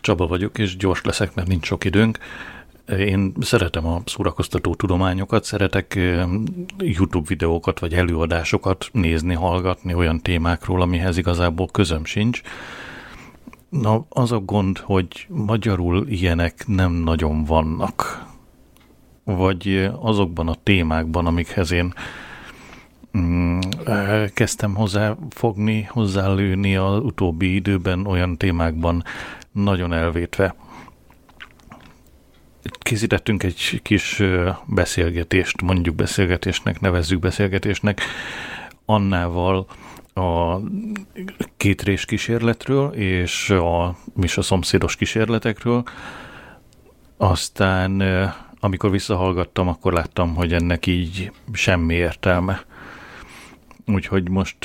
Csaba vagyok, és gyors leszek, mert nincs sok időnk. Én szeretem a szórakoztató tudományokat, szeretek YouTube videókat vagy előadásokat nézni, hallgatni olyan témákról, amihez igazából közöm sincs. Na, az a gond, hogy magyarul ilyenek nem nagyon vannak. Vagy azokban a témákban, amikhez én mm, kezdtem hozzáfogni, hozzálőni az utóbbi időben olyan témákban nagyon elvétve. Készítettünk egy kis beszélgetést, mondjuk beszélgetésnek, nevezzük beszélgetésnek, Annával, a kétrés kísérletről és a, és a szomszédos kísérletekről. Aztán amikor visszahallgattam, akkor láttam, hogy ennek így semmi értelme. Úgyhogy most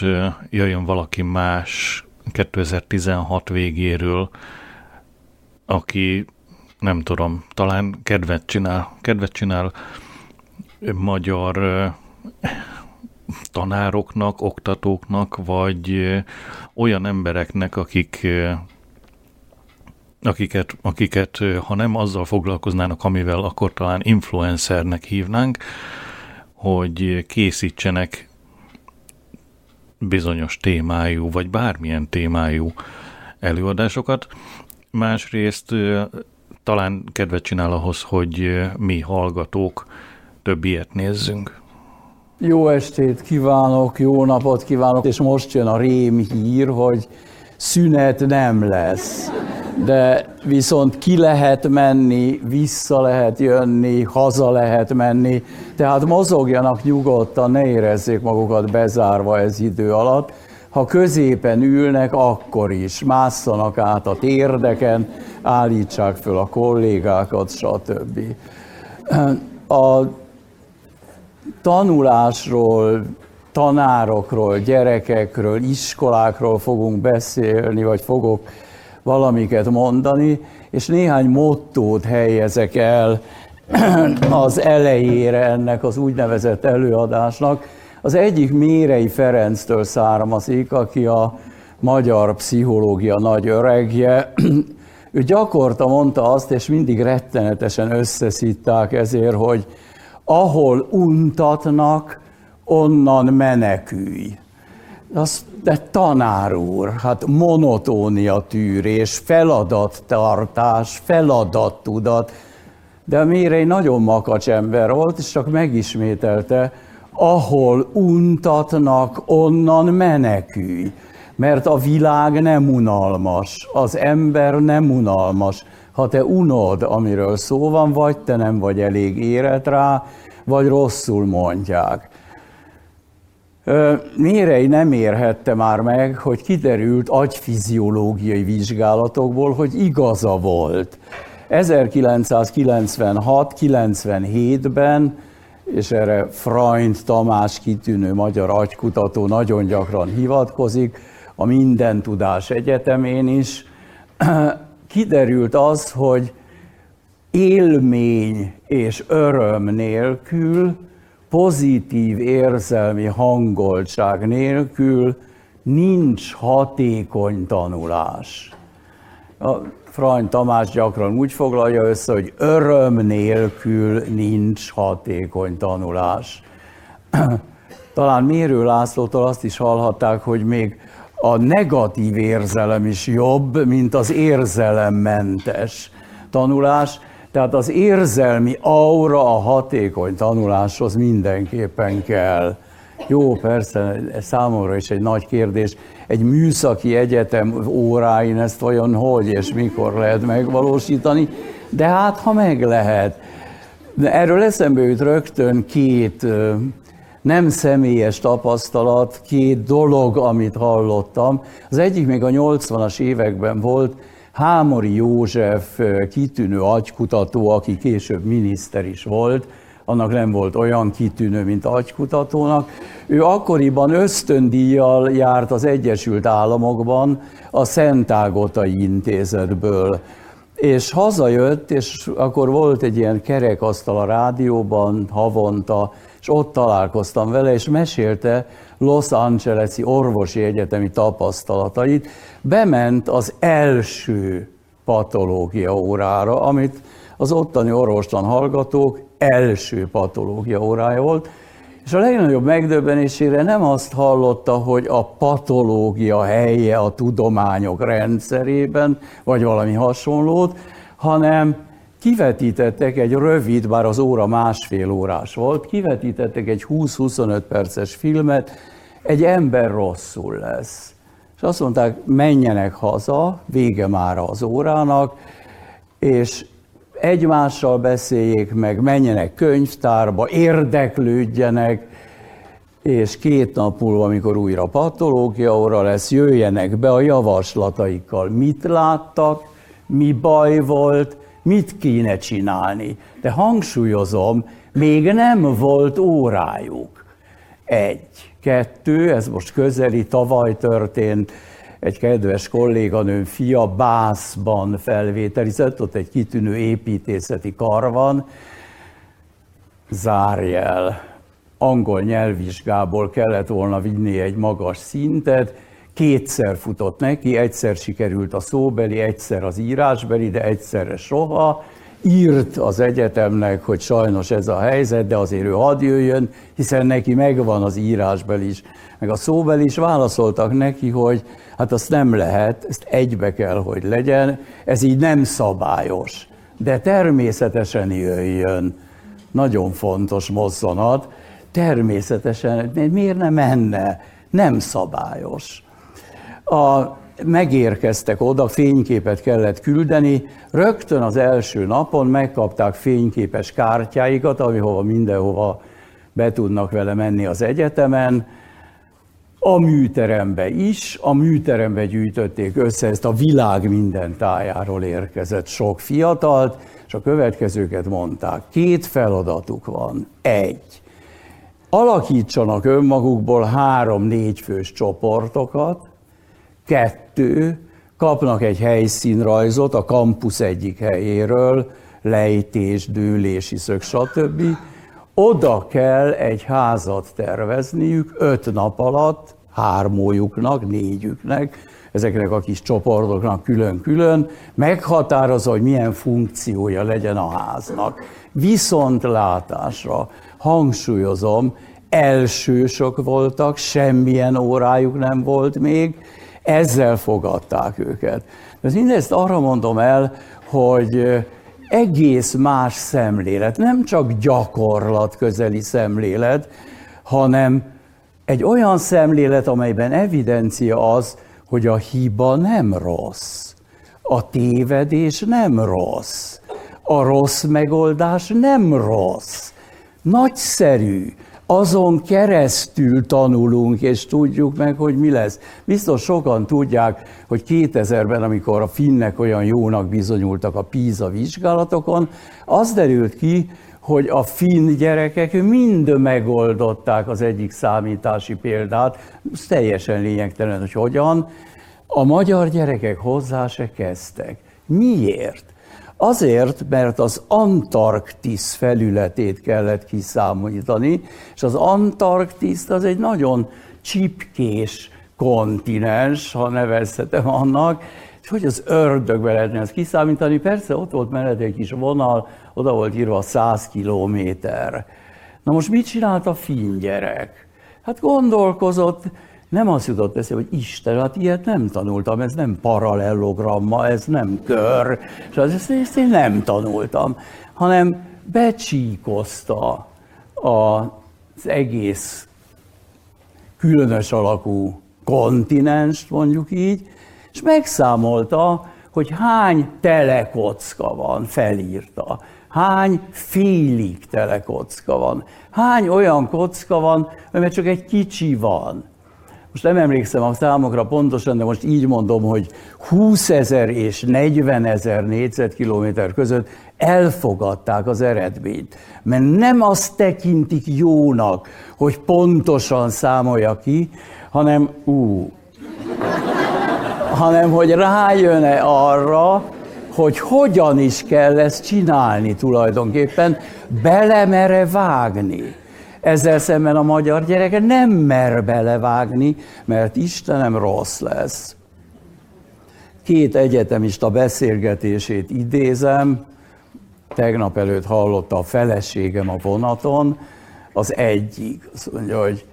jöjjön valaki más 2016 végéről, aki nem tudom, talán kedvet csinál, kedvet csinál magyar tanároknak, oktatóknak, vagy olyan embereknek, akik akiket, akiket, ha nem azzal foglalkoznának, amivel akkor talán influencernek hívnánk, hogy készítsenek bizonyos témájú, vagy bármilyen témájú előadásokat. Másrészt talán kedvet csinál ahhoz, hogy mi hallgatók több ilyet nézzünk. Jó estét kívánok, jó napot kívánok, és most jön a rém hír, hogy szünet nem lesz. De viszont ki lehet menni, vissza lehet jönni, haza lehet menni, tehát mozogjanak nyugodtan, ne érezzék magukat bezárva ez idő alatt. Ha középen ülnek, akkor is másszanak át a térdeken, állítsák föl a kollégákat, stb. A tanulásról, tanárokról, gyerekekről, iskolákról fogunk beszélni, vagy fogok valamiket mondani, és néhány mottót helyezek el az elejére ennek az úgynevezett előadásnak. Az egyik Mérei Ferenctől származik, aki a magyar pszichológia nagy öregje. Ő gyakorta mondta azt, és mindig rettenetesen összeszitták ezért, hogy ahol untatnak, onnan menekülj. Az, de tanár úr, hát monotónia tűrés, feladattartás, feladattudat, de Mérei nagyon makacs ember volt, és csak megismételte, ahol untatnak, onnan menekülj. Mert a világ nem unalmas, az ember nem unalmas. Ha te unod, amiről szó van, vagy te nem vagy elég érett rá, vagy rosszul mondják. Mérei nem érhette már meg, hogy kiderült agyfiziológiai vizsgálatokból, hogy igaza volt. 1996-97-ben, és erre Freund Tamás kitűnő magyar agykutató nagyon gyakran hivatkozik, a Minden Tudás Egyetemén is, kiderült az, hogy élmény és öröm nélkül, pozitív érzelmi hangoltság nélkül nincs hatékony tanulás. Frany Tamás gyakran úgy foglalja össze, hogy öröm nélkül nincs hatékony tanulás. Talán Mérő Lászlótól azt is hallhatták, hogy még a negatív érzelem is jobb, mint az érzelemmentes tanulás. Tehát az érzelmi aura a hatékony tanuláshoz mindenképpen kell. Jó, persze, számomra is egy nagy kérdés. Egy műszaki egyetem óráin ezt vajon hogy és mikor lehet megvalósítani, de hát ha meg lehet. De erről eszembe jut rögtön két nem személyes tapasztalat, két dolog, amit hallottam. Az egyik még a 80-as években volt, Hámori József kitűnő agykutató, aki később miniszter is volt, annak nem volt olyan kitűnő, mint agykutatónak. Ő akkoriban ösztöndíjjal járt az Egyesült Államokban a Szentágotai Intézetből. És hazajött, és akkor volt egy ilyen kerekasztal a rádióban havonta, és ott találkoztam vele, és mesélte Los Angeles-i orvosi egyetemi tapasztalatait. Bement az első patológia órára, amit az ottani orvostan hallgatók első patológia órája volt, és a legnagyobb megdöbbenésére nem azt hallotta, hogy a patológia helye a tudományok rendszerében, vagy valami hasonlót, hanem kivetítettek egy rövid, bár az óra másfél órás volt, kivetítettek egy 20-25 perces filmet, egy ember rosszul lesz. És azt mondták, menjenek haza, vége már az órának, és egymással beszéljék meg, menjenek könyvtárba, érdeklődjenek, és két nap múlva, amikor újra patológia óra lesz, jöjjenek be a javaslataikkal. Mit láttak, mi baj volt, mit kéne csinálni. De hangsúlyozom, még nem volt órájuk. Egy. Kettő, ez most közeli, tavaly történt, egy kedves kolléganőm fia Bászban felvételizett, ott egy kitűnő építészeti kar van, zárjel, angol nyelvvizsgából kellett volna vinni egy magas szintet, kétszer futott neki, egyszer sikerült a szóbeli, egyszer az írásbeli, de egyszerre soha. Írt az egyetemnek, hogy sajnos ez a helyzet, de azért ő hadd jöjjön, hiszen neki megvan az írásbeli is, meg a szóbeli is. Válaszoltak neki, hogy hát azt nem lehet, ezt egybe kell, hogy legyen, ez így nem szabályos. De természetesen jöjjön. Nagyon fontos mozzanat. Természetesen, miért nem menne? Nem szabályos a, megérkeztek oda, fényképet kellett küldeni, rögtön az első napon megkapták fényképes kártyáikat, amihova mindenhova be tudnak vele menni az egyetemen, a műterembe is, a műterembe gyűjtötték össze, ezt a világ minden tájáról érkezett sok fiatalt, és a következőket mondták. Két feladatuk van. Egy. Alakítsanak önmagukból három-négy fős csoportokat, Kettő, kapnak egy helyszínrajzot a kampusz egyik helyéről, lejtés, dőlés, szök, stb. Oda kell egy házat tervezniük öt nap alatt, hármójuknak, négyüknek, ezeknek a kis csoportoknak külön-külön, meghatározza, hogy milyen funkciója legyen a háznak. Viszontlátásra, hangsúlyozom, elsősök voltak, semmilyen órájuk nem volt még, ezzel fogadták őket. De mindezt arra mondom el, hogy egész más szemlélet, nem csak gyakorlat közeli szemlélet, hanem egy olyan szemlélet, amelyben evidencia az, hogy a hiba nem rossz, a tévedés nem rossz, a rossz megoldás nem rossz. Nagyszerű, azon keresztül tanulunk, és tudjuk meg, hogy mi lesz. Biztos sokan tudják, hogy 2000-ben, amikor a finnek olyan jónak bizonyultak a PISA vizsgálatokon, az derült ki, hogy a finn gyerekek mind megoldották az egyik számítási példát, ez teljesen lényegtelen, hogy hogyan, a magyar gyerekek hozzá se kezdtek. Miért? Azért, mert az Antarktisz felületét kellett kiszámítani, és az Antarktisz az egy nagyon csipkés kontinens, ha nevezhetem annak, és hogy az ördögbe lehetne ezt kiszámítani. Persze ott volt mellett egy kis vonal, oda volt írva 100 kilométer. Na most mit csinált a finn gyerek? Hát gondolkozott, nem az jutott eszébe, hogy Isten, hát ilyet nem tanultam, ez nem paralellogramma, ez nem kör, és az, ezt, ezt én nem tanultam, hanem becsíkozta az egész különös alakú kontinenst, mondjuk így, és megszámolta, hogy hány telekocka van, felírta. Hány félig telekocka van. Hány olyan kocka van, mert csak egy kicsi van most nem emlékszem a számokra pontosan, de most így mondom, hogy 20 ezer és 40 ezer négyzetkilométer között elfogadták az eredményt. Mert nem azt tekintik jónak, hogy pontosan számolja ki, hanem ú, hanem hogy rájön-e arra, hogy hogyan is kell ezt csinálni tulajdonképpen, belemere vágni. Ezzel szemben a magyar gyereke nem mer belevágni, mert Istenem rossz lesz. két egyetemista beszélgetését idézem, tegnap előtt hallotta a feleségem a vonaton, az egyik, azt mondja, hogy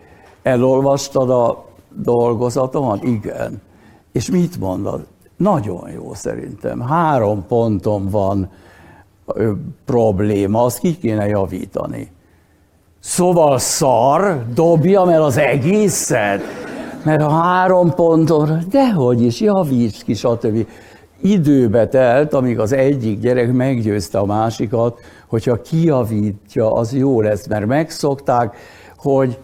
elolvastad a dolgozatomat? Igen. És mit mondod? Nagyon jó szerintem. Három ponton van ö, probléma, azt ki kéne javítani. Szóval szar, dobjam el az egészet? Mert a három ponton, dehogy is, javíts ki, stb. Időbe telt, amíg az egyik gyerek meggyőzte a másikat, hogyha kiavítja, az jó lesz, mert megszokták, hogy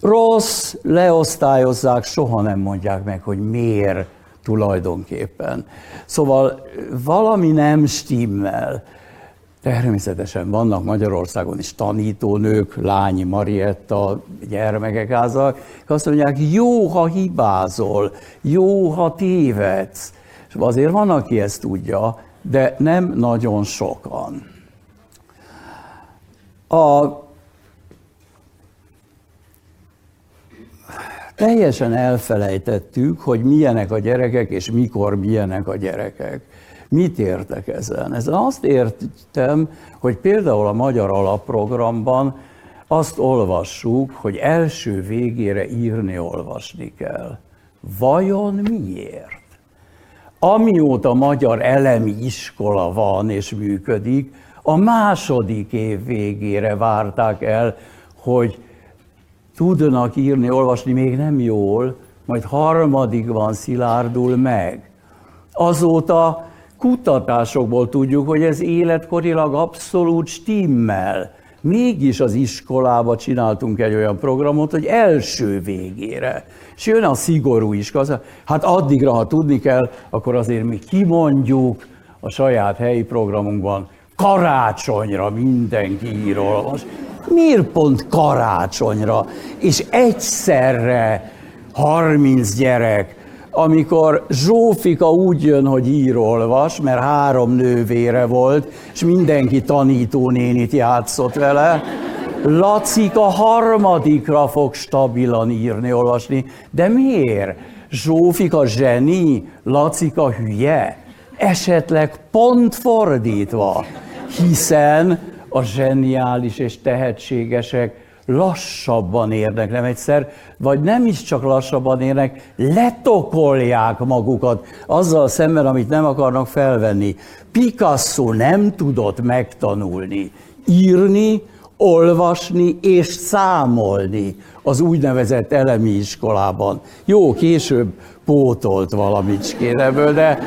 rossz, leosztályozzák, soha nem mondják meg, hogy miért tulajdonképpen. Szóval valami nem stimmel. Természetesen vannak Magyarországon is tanítónők, Lányi Marietta, gyermekek házak, azt mondják, jó, ha hibázol, jó, ha tévedsz. És azért van, aki ezt tudja, de nem nagyon sokan. A teljesen elfelejtettük, hogy milyenek a gyerekek, és mikor milyenek a gyerekek. Mit értek ezen? Ezen azt értem, hogy például a magyar alapprogramban azt olvassuk, hogy első végére írni, olvasni kell. Vajon miért? Amióta magyar elemi iskola van és működik, a második év végére várták el, hogy tudnak írni, olvasni még nem jól, majd harmadik van szilárdul meg. Azóta kutatásokból tudjuk, hogy ez életkorilag abszolút stimmel. Mégis az iskolába csináltunk egy olyan programot, hogy első végére. És jön a szigorú iskola. Hát addigra, ha tudni kell, akkor azért mi kimondjuk a saját helyi programunkban, karácsonyra mindenki ír, olvas. Miért pont karácsonyra? És egyszerre 30 gyerek, amikor Zsófika úgy jön, hogy ír, olvas, mert három nővére volt, és mindenki tanítónénit játszott vele, Lacika harmadikra fog stabilan írni, olvasni. De miért? Zsófika zseni, Lacika hülye? Esetleg pont fordítva, hiszen a zseniális és tehetségesek lassabban érnek, nem egyszer, vagy nem is csak lassabban érnek, letokolják magukat azzal szemben, amit nem akarnak felvenni. Picasso nem tudott megtanulni, írni, olvasni és számolni az úgynevezett elemi iskolában. Jó, később pótolt valamit ebből, de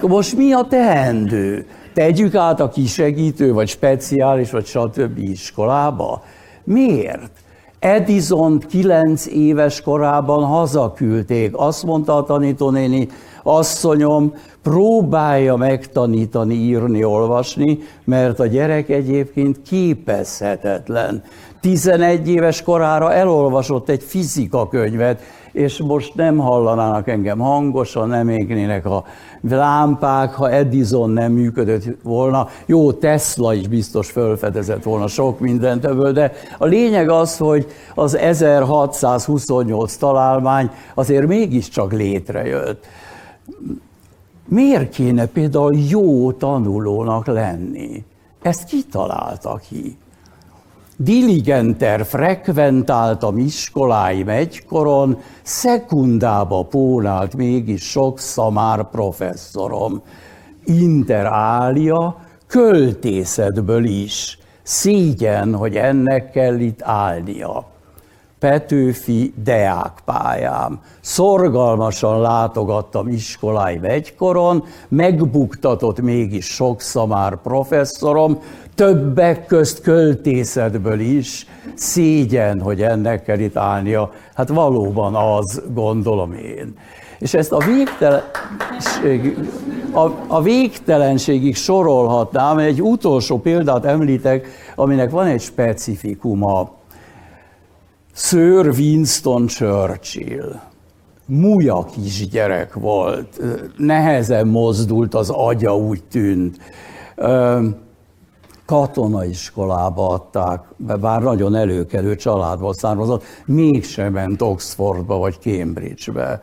most mi a teendő? Tegyük át a kisegítő, vagy speciális, vagy stb. iskolába? Miért? Edison 9 éves korában hazaküldték. Azt mondta a tanítónéni, asszonyom, próbálja megtanítani írni, olvasni, mert a gyerek egyébként képezhetetlen. 11 éves korára elolvasott egy fizika könyvet, és most nem hallanának engem hangosan, nem égnének a lámpák, ha Edison nem működött volna. Jó, Tesla is biztos felfedezett volna sok mindent ebből, de a lényeg az, hogy az 1628 találmány azért mégiscsak létrejött. Miért kéne például jó tanulónak lenni? Ezt kitalálta ki? Diligenter frekventáltam iskoláim egykoron, szekundába pónált mégis sok szamár professzorom. Inter ália költészetből is. Szégyen, hogy ennek kell itt állnia. Petőfi deákpályám. Szorgalmasan látogattam iskoláim egykoron, megbuktatott mégis sok szamár professzorom, többek közt költészetből is. Szégyen, hogy ennek kell itt állnia. Hát valóban az, gondolom én. És ezt a, végtelenség, a, a végtelenségig sorolhatnám, egy utolsó példát említek, aminek van egy specifikuma Sir Winston Churchill múja kisgyerek volt, nehezen mozdult az agya, úgy tűnt. Katonaiskolába adták, bár nagyon előkelő családból származott, mégsem ment Oxfordba vagy Cambridgebe.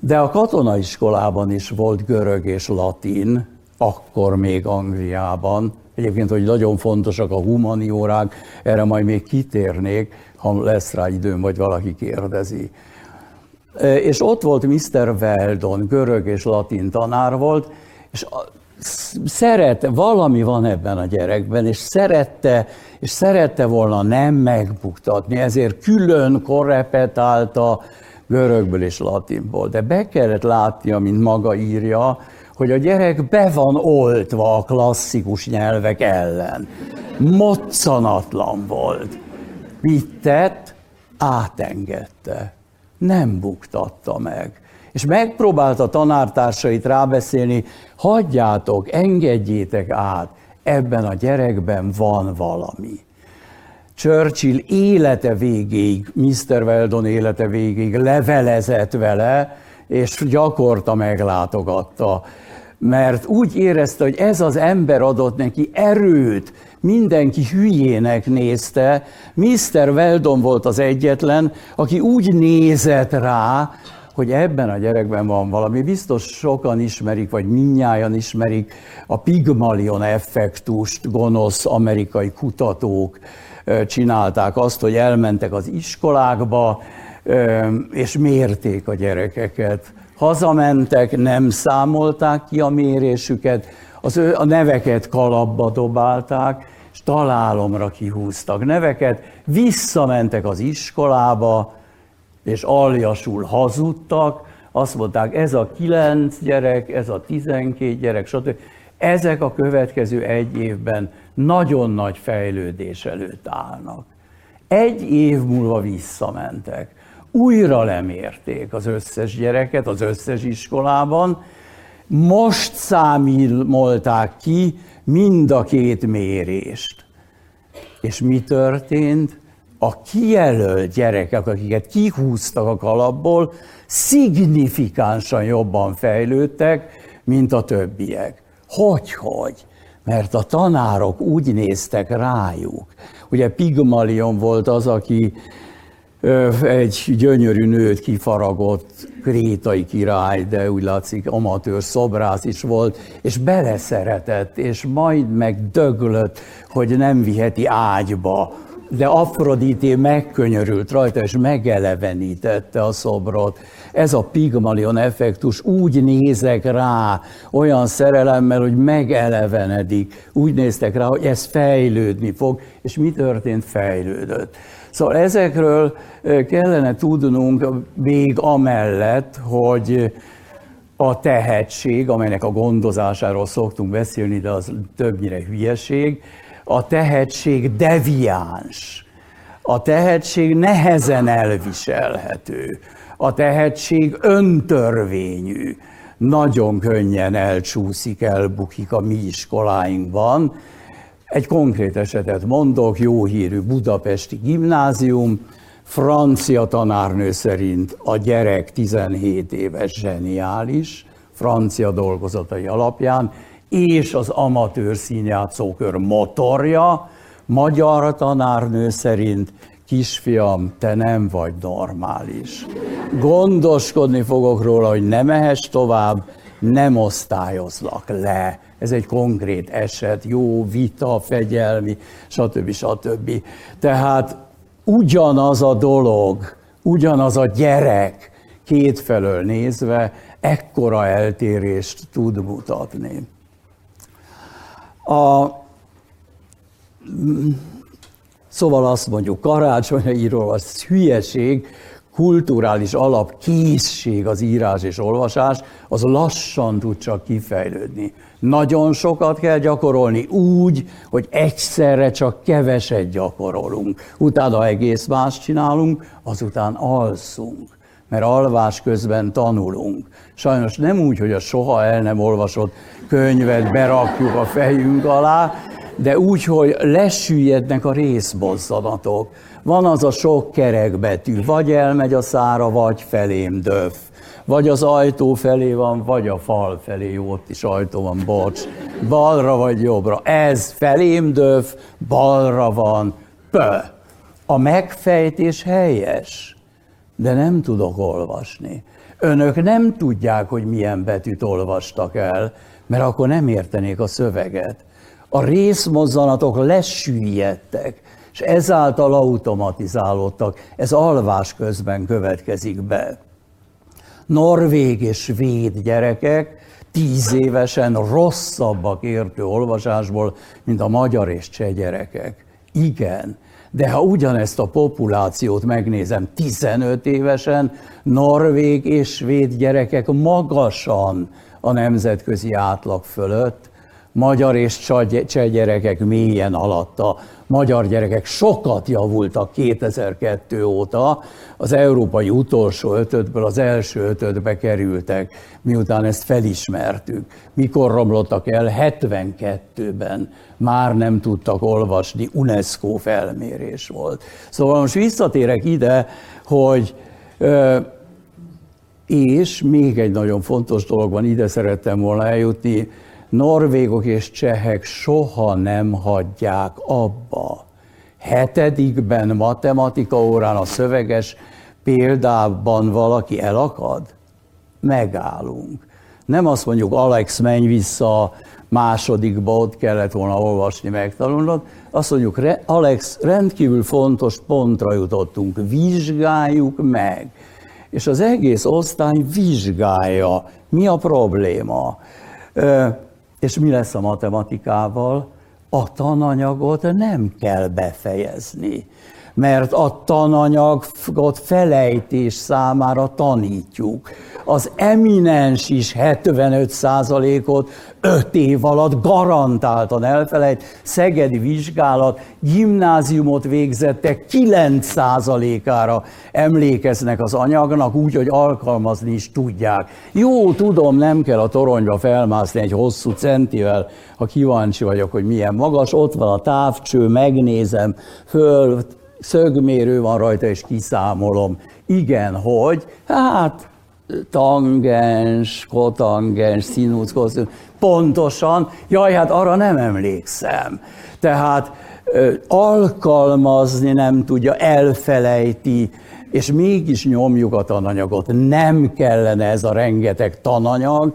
De a katonaiskolában is volt görög és latin, akkor még Angliában. Egyébként, hogy nagyon fontosak a humaniórák, erre majd még kitérnék, ha lesz rá időm, vagy valaki kérdezi. És ott volt Mr. Weldon, görög és latin tanár volt, és szeret, valami van ebben a gyerekben, és szerette, és szerette volna nem megbuktatni, ezért külön korrepetálta görögből és latinból. De be kellett látnia, mint maga írja, hogy a gyerek be van oltva a klasszikus nyelvek ellen. Moccanatlan volt. Mit tett? Átengedte. Nem buktatta meg. És megpróbálta tanártársait rábeszélni, hagyjátok, engedjétek át, ebben a gyerekben van valami. Churchill élete végéig, Mr. Weldon élete végéig levelezett vele, és gyakorta meglátogatta, mert úgy érezte, hogy ez az ember adott neki erőt, mindenki hülyének nézte, Mr. Weldon volt az egyetlen, aki úgy nézett rá, hogy ebben a gyerekben van valami. Biztos sokan ismerik, vagy minnyáján ismerik a Pygmalion effektust, gonosz amerikai kutatók csinálták azt, hogy elmentek az iskolákba, és mérték a gyerekeket. Hazamentek, nem számolták ki a mérésüket, az ő, a neveket kalapba dobálták, és találomra kihúztak neveket, visszamentek az iskolába, és aljasul hazudtak, azt mondták, ez a kilenc gyerek, ez a tizenkét gyerek, stb. Ezek a következő egy évben nagyon nagy fejlődés előtt állnak. Egy év múlva visszamentek. Újra lemérték az összes gyereket az összes iskolában, most számolták ki mind a két mérést. És mi történt? a kijelölt gyerekek, akiket kihúztak a kalapból, szignifikánsan jobban fejlődtek, mint a többiek. Hogy-hogy? Mert a tanárok úgy néztek rájuk. Ugye Pigmalion volt az, aki egy gyönyörű nőt kifaragott krétai király, de úgy látszik amatőr szobrász is volt, és beleszeretett, és majd meg döglött, hogy nem viheti ágyba de Afrodité megkönyörült rajta, és megelevenítette a szobrot. Ez a Pigmalion effektus, úgy nézek rá, olyan szerelemmel, hogy megelevenedik. Úgy néztek rá, hogy ez fejlődni fog, és mi történt? Fejlődött. Szóval ezekről kellene tudnunk még amellett, hogy a tehetség, amelynek a gondozásáról szoktunk beszélni, de az többnyire hülyeség, a tehetség deviáns, a tehetség nehezen elviselhető, a tehetség öntörvényű, nagyon könnyen elcsúszik, elbukik a mi iskoláinkban. Egy konkrét esetet mondok, jó hírű budapesti gimnázium, francia tanárnő szerint a gyerek 17 éves zseniális, francia dolgozatai alapján, és az amatőr színjátszókör motorja, magyar tanárnő szerint kisfiam, te nem vagy normális. Gondoskodni fogok róla, hogy ne mehess tovább, nem osztályozlak le. Ez egy konkrét eset, jó vita, fegyelmi, stb. stb. Tehát ugyanaz a dolog, ugyanaz a gyerek kétfelől nézve ekkora eltérést tud mutatni. A, szóval azt mondjuk, karácsonyairól az hülyeség, kulturális alap, készség az írás és olvasás, az lassan tud csak kifejlődni. Nagyon sokat kell gyakorolni úgy, hogy egyszerre csak keveset gyakorolunk. Utána egész más csinálunk, azután alszunk mert alvás közben tanulunk. Sajnos nem úgy, hogy a soha el nem olvasott könyvet berakjuk a fejünk alá, de úgy, hogy lesüllyednek a részbozzanatok. Van az a sok kerekbetű, vagy elmegy a szára, vagy felém döf. Vagy az ajtó felé van, vagy a fal felé, jó, ott is ajtó van, bocs. Balra vagy jobbra. Ez felém döf, balra van, pö. A megfejtés helyes de nem tudok olvasni. Önök nem tudják, hogy milyen betűt olvastak el, mert akkor nem értenék a szöveget. A részmozzanatok lesüllyedtek, és ezáltal automatizálódtak. Ez alvás közben következik be. Norvég és svéd gyerekek tíz évesen rosszabbak értő olvasásból, mint a magyar és cseh gyerekek. Igen, de ha ugyanezt a populációt megnézem 15 évesen, norvég és svéd gyerekek magasan a nemzetközi átlag fölött, magyar és cseh gyerekek mélyen alatta. Magyar gyerekek sokat javultak 2002 óta, az európai utolsó ötödből az első ötödbe kerültek, miután ezt felismertük. Mikor romlottak el? 72-ben már nem tudtak olvasni, UNESCO felmérés volt. Szóval most visszatérek ide, hogy és még egy nagyon fontos dolog van, ide szerettem volna eljutni, norvégok és csehek soha nem hagyják abba. Hetedikben matematika órán a szöveges példában valaki elakad, megállunk. Nem azt mondjuk, Alex, menj vissza másodikba, ott kellett volna olvasni, megtanulnod. Azt mondjuk, Alex, rendkívül fontos pontra jutottunk, vizsgáljuk meg. És az egész osztály vizsgálja, mi a probléma. És mi lesz a matematikával? A tananyagot nem kell befejezni, mert a tananyagot felejtés számára tanítjuk. Az eminens is 75%-ot 5 év alatt garantáltan elfelejt. Szegedi vizsgálat gimnáziumot végzettek 9%-ára emlékeznek az anyagnak, úgy, hogy alkalmazni is tudják. Jó, tudom, nem kell a toronyba felmászni egy hosszú centivel, ha kíváncsi vagyok, hogy milyen magas, ott van a távcső, megnézem, föl, szögmérő van rajta, és kiszámolom. Igen, hogy? Hát tangens, kotangens, színusz, koszínusz, pontosan, jaj, hát arra nem emlékszem. Tehát alkalmazni nem tudja, elfelejti, és mégis nyomjuk a tananyagot. Nem kellene ez a rengeteg tananyag,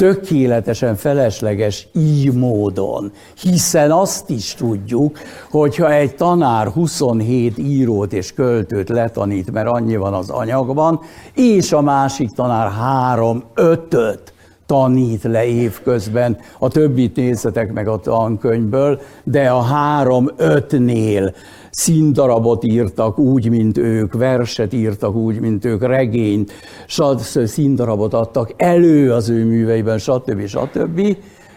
tökéletesen felesleges így módon, hiszen azt is tudjuk, hogyha egy tanár 27 írót és költőt letanít, mert annyi van az anyagban, és a másik tanár 3-5-öt tanít le évközben, a többit nézzetek meg a tankönyvből, de a három-ötnél színdarabot írtak úgy, mint ők, verset írtak úgy, mint ők, regényt, színdarabot adtak elő az ő műveiben, stb. stb.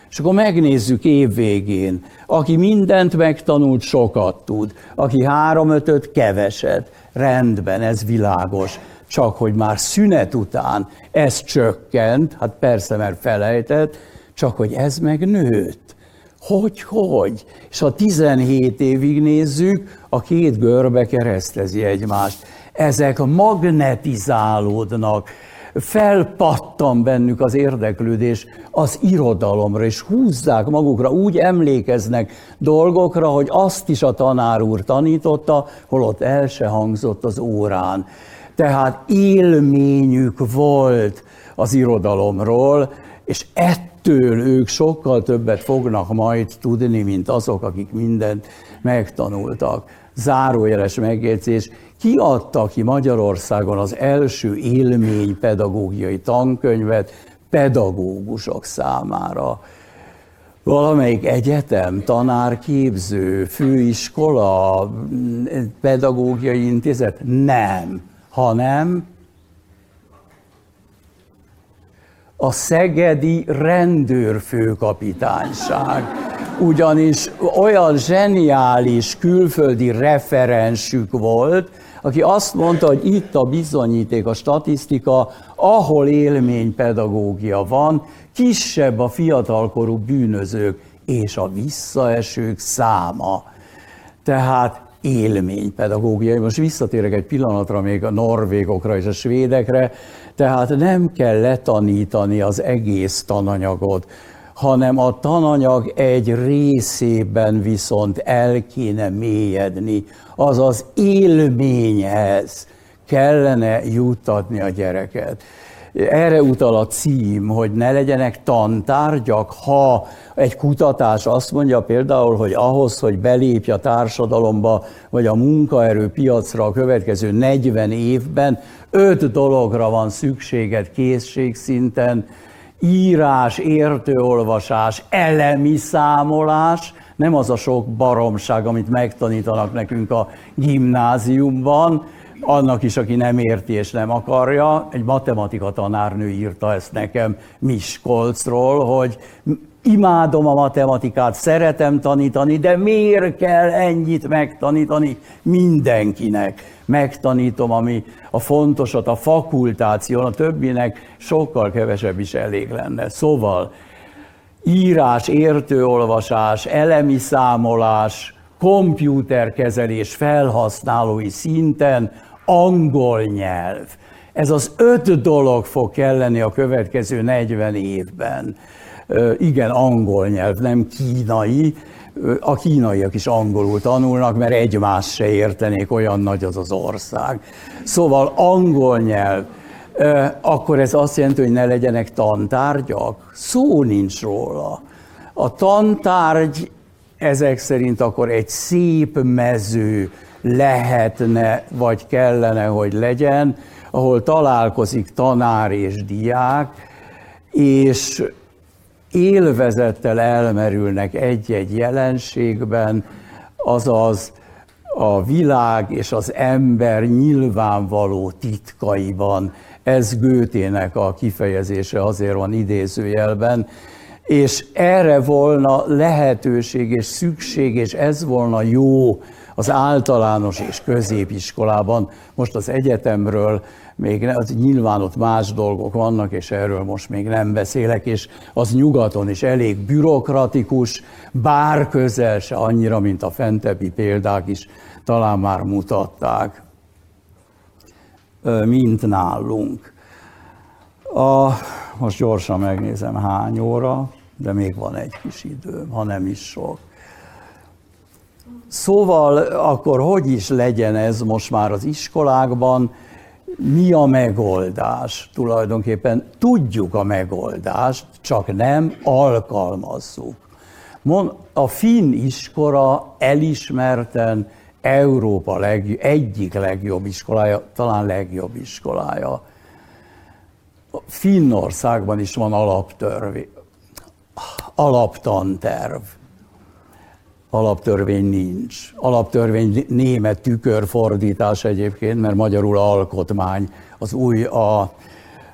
És akkor megnézzük évvégén, aki mindent megtanult, sokat tud, aki három-ötöt, keveset. Rendben, ez világos. Csak hogy már szünet után ez csökkent, hát persze, mert felejtett, csak hogy ez meg nőtt. Hogy, hogy? És ha 17 évig nézzük, a két görbe keresztezi egymást. Ezek magnetizálódnak, felpattan bennük az érdeklődés az irodalomra, és húzzák magukra, úgy emlékeznek dolgokra, hogy azt is a tanár úr tanította, holott el se hangzott az órán. Tehát élményük volt az irodalomról, és ettől ők sokkal többet fognak majd tudni, mint azok, akik mindent megtanultak. Zárójeles megjegyzés, ki adta ki Magyarországon az első élmény pedagógiai tankönyvet pedagógusok számára? Valamelyik egyetem, tanárképző, főiskola, pedagógiai intézet? Nem, hanem a szegedi rendőrfőkapitányság. Ugyanis olyan zseniális külföldi referensük volt, aki azt mondta, hogy itt a bizonyíték, a statisztika, ahol élménypedagógia van, kisebb a fiatalkorú bűnözők és a visszaesők száma. Tehát élménypedagógia. Most visszatérek egy pillanatra még a norvégokra és a svédekre, tehát nem kell letanítani az egész tananyagot, hanem a tananyag egy részében viszont el kéne mélyedni, azaz élményhez kellene juttatni a gyereket. Erre utal a cím, hogy ne legyenek tantárgyak, ha egy kutatás azt mondja például, hogy ahhoz, hogy belépj a társadalomba, vagy a munkaerőpiacra a következő 40 évben, öt dologra van szükséged készségszinten, írás, értőolvasás, elemi számolás, nem az a sok baromság, amit megtanítanak nekünk a gimnáziumban, annak is, aki nem érti és nem akarja. Egy matematika tanárnő írta ezt nekem Miskolcról, hogy imádom a matematikát, szeretem tanítani, de miért kell ennyit megtanítani mindenkinek? Megtanítom, ami a fontosat, a fakultáción, a többinek sokkal kevesebb is elég lenne. Szóval írás, értőolvasás, elemi számolás, kompjúterkezelés felhasználói szinten angol nyelv. Ez az öt dolog fog kelleni a következő 40 évben. Igen, angol nyelv, nem kínai. A kínaiak is angolul tanulnak, mert egymás se értenék, olyan nagy az az ország. Szóval angol nyelv, akkor ez azt jelenti, hogy ne legyenek tantárgyak? Szó nincs róla. A tantárgy ezek szerint akkor egy szép mező lehetne, vagy kellene, hogy legyen, ahol találkozik tanár és diák, és élvezettel elmerülnek egy-egy jelenségben, azaz a világ és az ember nyilvánvaló titkaiban. Ez Gőtének a kifejezése azért van idézőjelben, és erre volna lehetőség és szükség, és ez volna jó az általános és középiskolában. Most az egyetemről még ne, az nyilván ott más dolgok vannak, és erről most még nem beszélek, és az nyugaton is elég bürokratikus, bár közel se annyira, mint a fentebbi példák is talán már mutatták, mint nálunk. A, most gyorsan megnézem hány óra, de még van egy kis időm, ha nem is sok. Szóval akkor hogy is legyen ez most már az iskolákban, mi a megoldás? Tulajdonképpen tudjuk a megoldást, csak nem alkalmazzuk. A finn iskola elismerten Európa legjobb, egyik legjobb iskolája, talán legjobb iskolája. Finnországban is van alaptörvény, alaptanterv. Alaptörvény nincs. Alaptörvény német tükörfordítás egyébként, mert magyarul alkotmány az új a,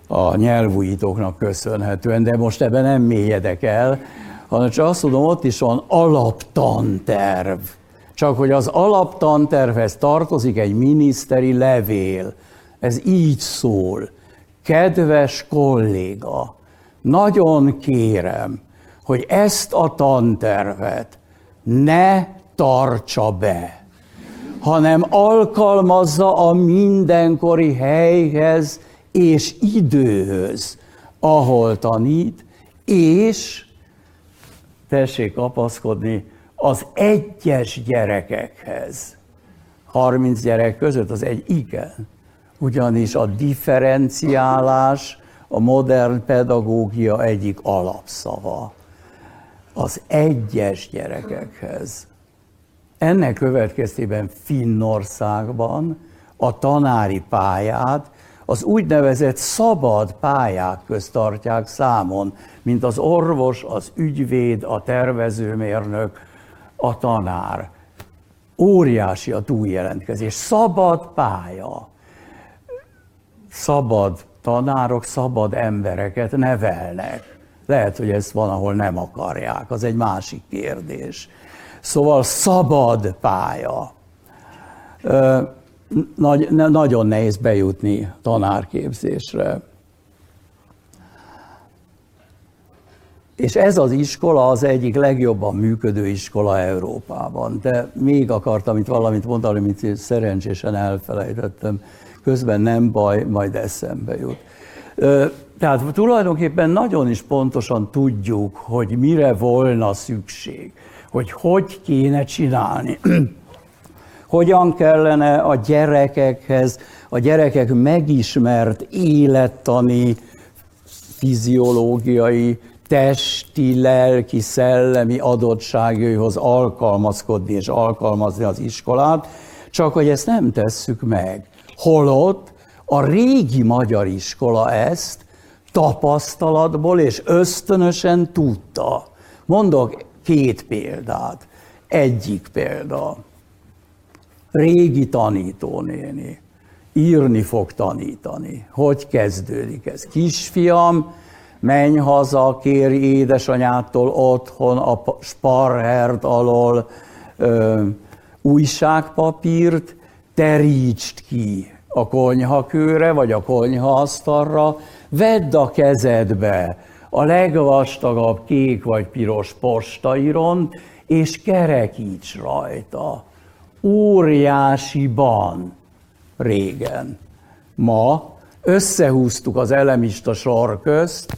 a nyelvújítóknak köszönhetően, de most ebben nem mélyedek el, hanem csak azt tudom, ott is van alaptanterv. Csak hogy az alaptantervhez tartozik egy miniszteri levél. Ez így szól. Kedves kolléga, nagyon kérem, hogy ezt a tantervet ne tartsa be, hanem alkalmazza a mindenkori helyhez és időhöz, ahol tanít, és tessék kapaszkodni az egyes gyerekekhez. 30 gyerek között az egy igen. Ugyanis a differenciálás a modern pedagógia egyik alapszava az egyes gyerekekhez. Ennek következtében Finnországban a tanári pályát az úgynevezett szabad pályák közt tartják számon, mint az orvos, az ügyvéd, a tervezőmérnök, a tanár. Óriási a túljelentkezés. Szabad pálya. Szabad tanárok, szabad embereket nevelnek. Lehet, hogy ezt van, ahol nem akarják, az egy másik kérdés. Szóval szabad pálya. Nagy, nagyon nehéz bejutni tanárképzésre. És ez az iskola az egyik legjobban működő iskola Európában. De még akartam itt valamit mondani, amit szerencsésen elfelejtettem. Közben nem baj, majd eszembe jut. Tehát tulajdonképpen nagyon is pontosan tudjuk, hogy mire volna szükség, hogy hogy kéne csinálni. Hogyan kellene a gyerekekhez, a gyerekek megismert élettani fiziológiai, testi, lelki, szellemi adottságaihoz alkalmazkodni és alkalmazni az iskolát, csak hogy ezt nem tesszük meg. Holott a régi magyar iskola ezt tapasztalatból és ösztönösen tudta. Mondok két példát. Egyik példa. Régi tanítónéni. Írni fog tanítani. Hogy kezdődik ez? Kisfiam, menj haza, kérj édesanyától otthon a sparhert alól ö, újságpapírt, terítsd ki a konyhakőre, vagy a konyhaasztalra, vedd a kezedbe a legvastagabb kék vagy piros postairont, és kerekíts rajta. Óriásiban régen. Ma összehúztuk az elemista sor közt,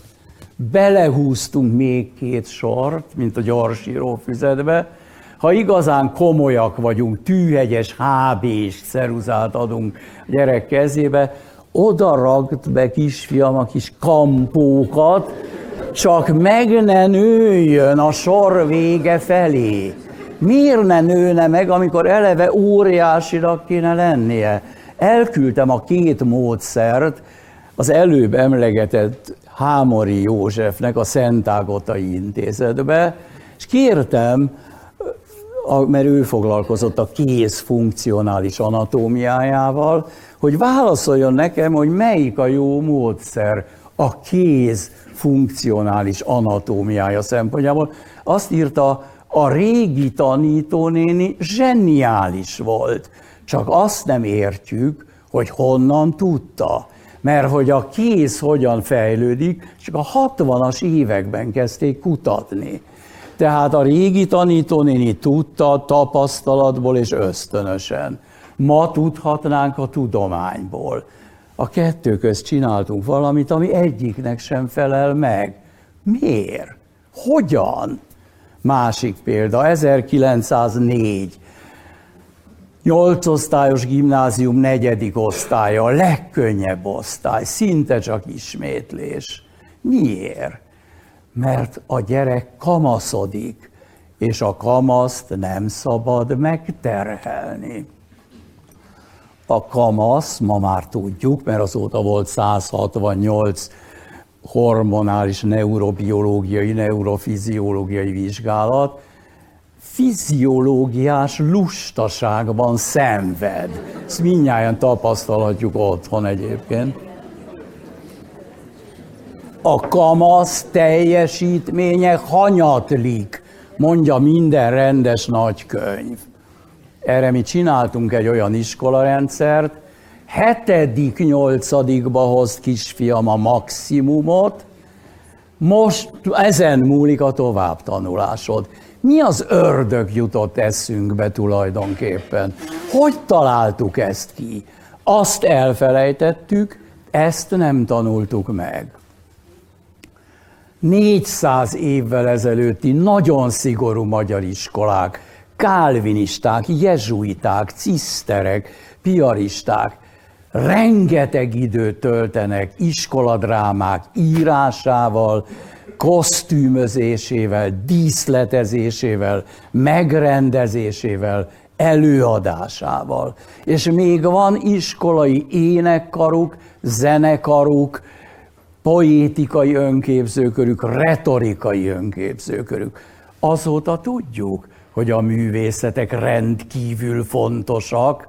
belehúztunk még két sort, mint a gyorsíró füzetbe. Ha igazán komolyak vagyunk, tűhegyes HB-s ceruzát adunk a gyerek kezébe, oda ragd be kisfiam a kis kampókat, csak meg ne nőjön a sor vége felé. Miért ne nőne meg, amikor eleve óriásinak kéne lennie? Elküldtem a két módszert az előbb emlegetett Hámori Józsefnek a Szentágotai Intézetbe, és kértem, mert ő foglalkozott a kéz funkcionális anatómiájával, hogy válaszoljon nekem, hogy melyik a jó módszer a kéz funkcionális anatómiája szempontjából. Azt írta, a régi tanítónéni zseniális volt, csak azt nem értjük, hogy honnan tudta. Mert hogy a kéz hogyan fejlődik, csak a 60-as években kezdték kutatni. Tehát a régi tanítónéni tudta tapasztalatból és ösztönösen. Ma tudhatnánk a tudományból. A kettő közt csináltunk valamit, ami egyiknek sem felel meg. Miért? Hogyan? Másik példa, 1904. Nyolc osztályos gimnázium negyedik osztálya, a legkönnyebb osztály, szinte csak ismétlés. Miért? Mert a gyerek kamaszodik, és a kamaszt nem szabad megterhelni. A kamasz, ma már tudjuk, mert azóta volt 168 hormonális neurobiológiai, neurofiziológiai vizsgálat, fiziológiás lustaságban szenved. Ezt mindjárt tapasztalhatjuk otthon egyébként. A kamasz teljesítménye hanyatlik, mondja minden rendes nagykönyv. Erre mi csináltunk egy olyan iskolarendszert, hetedik, nyolcadikba hoz kisfiam a maximumot, most ezen múlik a továbbtanulásod. Mi az ördög jutott eszünkbe tulajdonképpen? Hogy találtuk ezt ki? Azt elfelejtettük, ezt nem tanultuk meg. 400 évvel ezelőtti nagyon szigorú magyar iskolák, kálvinisták, jezsuiták, ciszterek, piaristák rengeteg időt töltenek iskoladrámák írásával, kosztümözésével, díszletezésével, megrendezésével, előadásával. És még van iskolai énekkaruk, zenekaruk, poétikai önképzőkörük, retorikai önképzőkörük. Azóta tudjuk, hogy a művészetek rendkívül fontosak,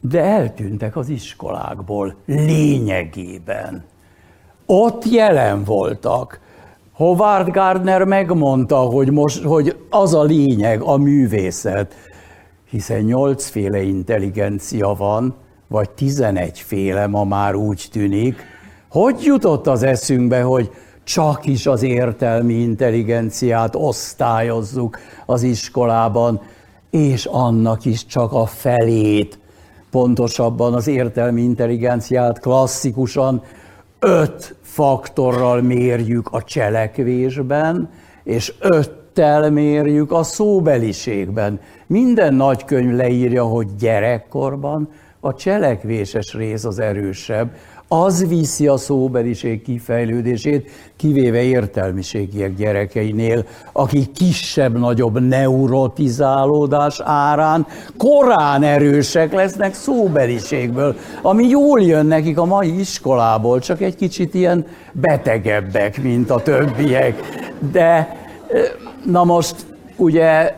de eltűntek az iskolákból lényegében. Ott jelen voltak. Howard Gardner megmondta, hogy, most, hogy az a lényeg, a művészet, hiszen nyolcféle intelligencia van, vagy tizenegyféle ma már úgy tűnik. Hogy jutott az eszünkbe, hogy csak is az értelmi intelligenciát osztályozzuk az iskolában, és annak is csak a felét, pontosabban az értelmi intelligenciát klasszikusan öt faktorral mérjük a cselekvésben, és öttel mérjük a szóbeliségben. Minden nagykönyv leírja, hogy gyerekkorban a cselekvéses rész az erősebb, Az viszi a szóbeliség kifejlődését, kivéve értelmiségiek gyerekeinél, akik kisebb-nagyobb neurotizálódás árán korán erősek lesznek szóbeliségből, ami jól jön nekik a mai iskolából, csak egy kicsit ilyen betegebbek, mint a többiek. De na most ugye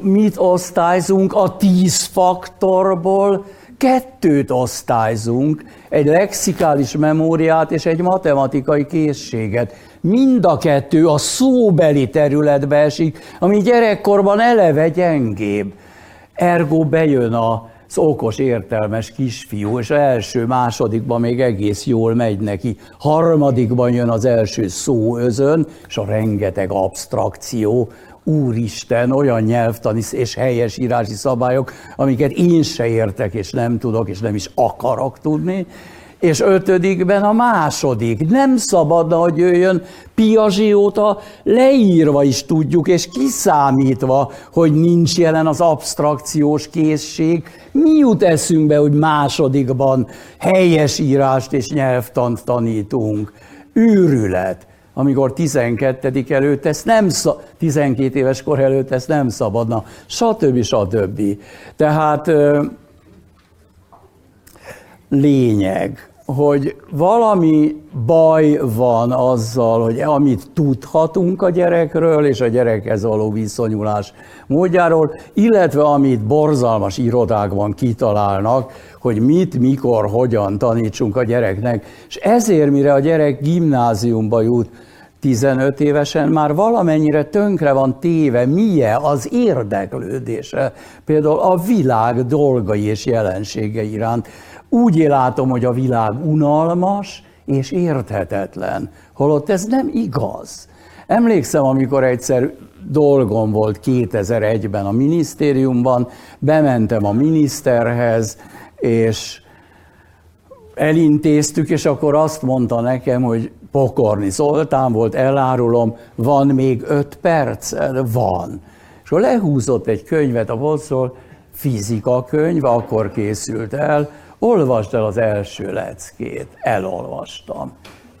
mit osztályzunk a tíz faktorból, kettőt osztályzunk, egy lexikális memóriát és egy matematikai készséget. Mind a kettő a szóbeli területbe esik, ami gyerekkorban eleve gyengébb. Ergo bejön a az okos, értelmes kisfiú, és első, másodikban még egész jól megy neki. Harmadikban jön az első szóözön, és a rengeteg abstrakció, Úristen, olyan nyelvtani és helyes írási szabályok, amiket én se értek, és nem tudok, és nem is akarok tudni. És ötödikben a második. Nem szabadna, hogy jöjjön Piazsióta leírva is tudjuk, és kiszámítva, hogy nincs jelen az abstrakciós készség. Mi jut eszünkbe, hogy másodikban helyes írást és nyelvtant tanítunk? Őrület amikor 12 előtt ezt nem, 12 éves kor előtt ezt nem szabadna, stb. stb. Tehát lényeg, hogy valami baj van azzal, hogy amit tudhatunk a gyerekről és a gyerekhez való viszonyulás módjáról, illetve amit borzalmas irodákban kitalálnak, hogy mit, mikor, hogyan tanítsunk a gyereknek. És ezért, mire a gyerek gimnáziumba jut, 15 évesen már valamennyire tönkre van téve, milyen az érdeklődése, például a világ dolgai és jelensége iránt. Úgy látom, hogy a világ unalmas és érthetetlen, holott ez nem igaz. Emlékszem, amikor egyszer dolgom volt 2001-ben a minisztériumban, bementem a miniszterhez, és elintéztük, és akkor azt mondta nekem, hogy Pokorni Zoltán volt, elárulom, van még öt perc? Van. És akkor lehúzott egy könyvet a bolcról, fizika könyv, akkor készült el, olvasd el az első leckét. Elolvastam.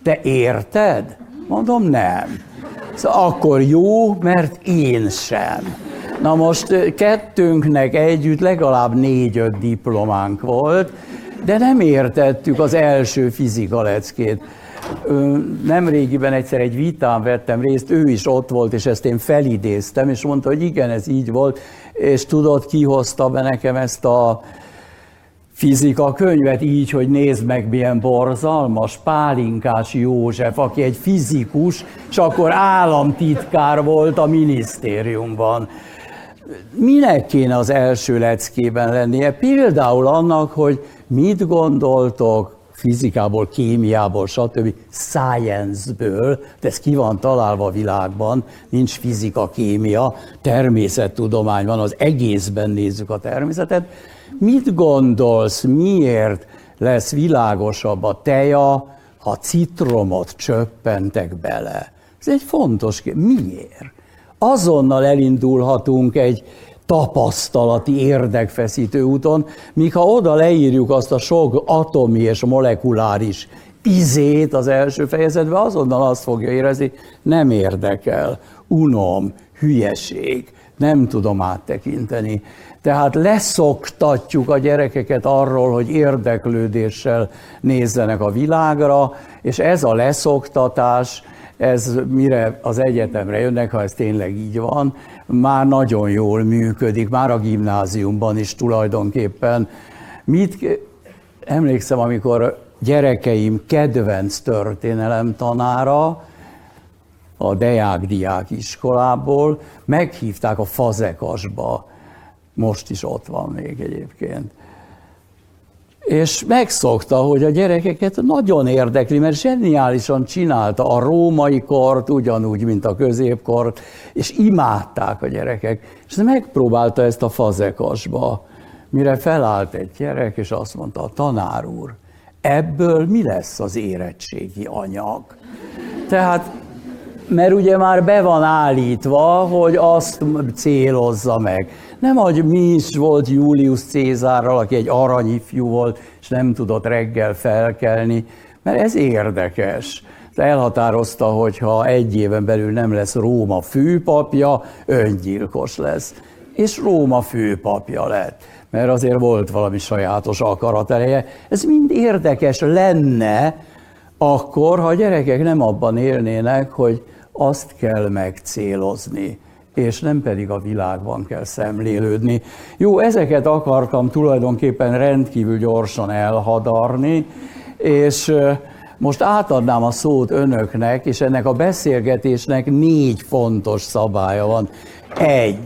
Te érted? Mondom, nem. Szóval akkor jó, mert én sem. Na most kettőnknek együtt legalább négy-öt diplománk volt, de nem értettük az első fizika leckét. Nem régiben egyszer egy vitán vettem részt, ő is ott volt, és ezt én felidéztem, és mondta, hogy igen, ez így volt, és tudod, ki hozta be nekem ezt a fizika könyvet így, hogy nézd meg, milyen borzalmas, Pálinkás József, aki egy fizikus, és akkor államtitkár volt a minisztériumban. Minek kéne az első leckében lennie? Például annak, hogy mit gondoltok fizikából, kémiából, stb. science-ből, de ez ki van találva a világban, nincs fizika, kémia, természettudomány van, az egészben nézzük a természetet. Mit gondolsz, miért lesz világosabb a teja, ha citromot csöppentek bele? Ez egy fontos kérdés. Miért? Azonnal elindulhatunk egy tapasztalati érdekfeszítő úton, míg ha oda leírjuk azt a sok atomi és molekuláris izét az első fejezetben, azonnal azt fogja érezni, nem érdekel, unom, hülyeség, nem tudom áttekinteni. Tehát leszoktatjuk a gyerekeket arról, hogy érdeklődéssel nézzenek a világra, és ez a leszoktatás, ez mire az egyetemre jönnek, ha ez tényleg így van, már nagyon jól működik, már a gimnáziumban is tulajdonképpen. Mit, emlékszem, amikor gyerekeim kedvenc történelem tanára, a Deák Diák iskolából, meghívták a Fazekasba, most is ott van még egyébként. És megszokta, hogy a gyerekeket nagyon érdekli, mert zseniálisan csinálta a római kort, ugyanúgy, mint a középkort, és imádták a gyerekek. És megpróbálta ezt a fazekasba, mire felállt egy gyerek, és azt mondta, a tanár úr, ebből mi lesz az érettségi anyag? Tehát, mert ugye már be van állítva, hogy azt célozza meg. Nem, hogy mi is volt Julius Cézárral, aki egy aranyifjú volt, és nem tudott reggel felkelni, mert ez érdekes. Elhatározta, hogy ha egy éven belül nem lesz Róma főpapja, öngyilkos lesz. És Róma főpapja lett, mert azért volt valami sajátos akaratereje. Ez mind érdekes lenne, akkor, ha a gyerekek nem abban élnének, hogy azt kell megcélozni, és nem pedig a világban kell szemlélődni. Jó, ezeket akartam tulajdonképpen rendkívül gyorsan elhadarni, és most átadnám a szót önöknek, és ennek a beszélgetésnek négy fontos szabálya van. Egy,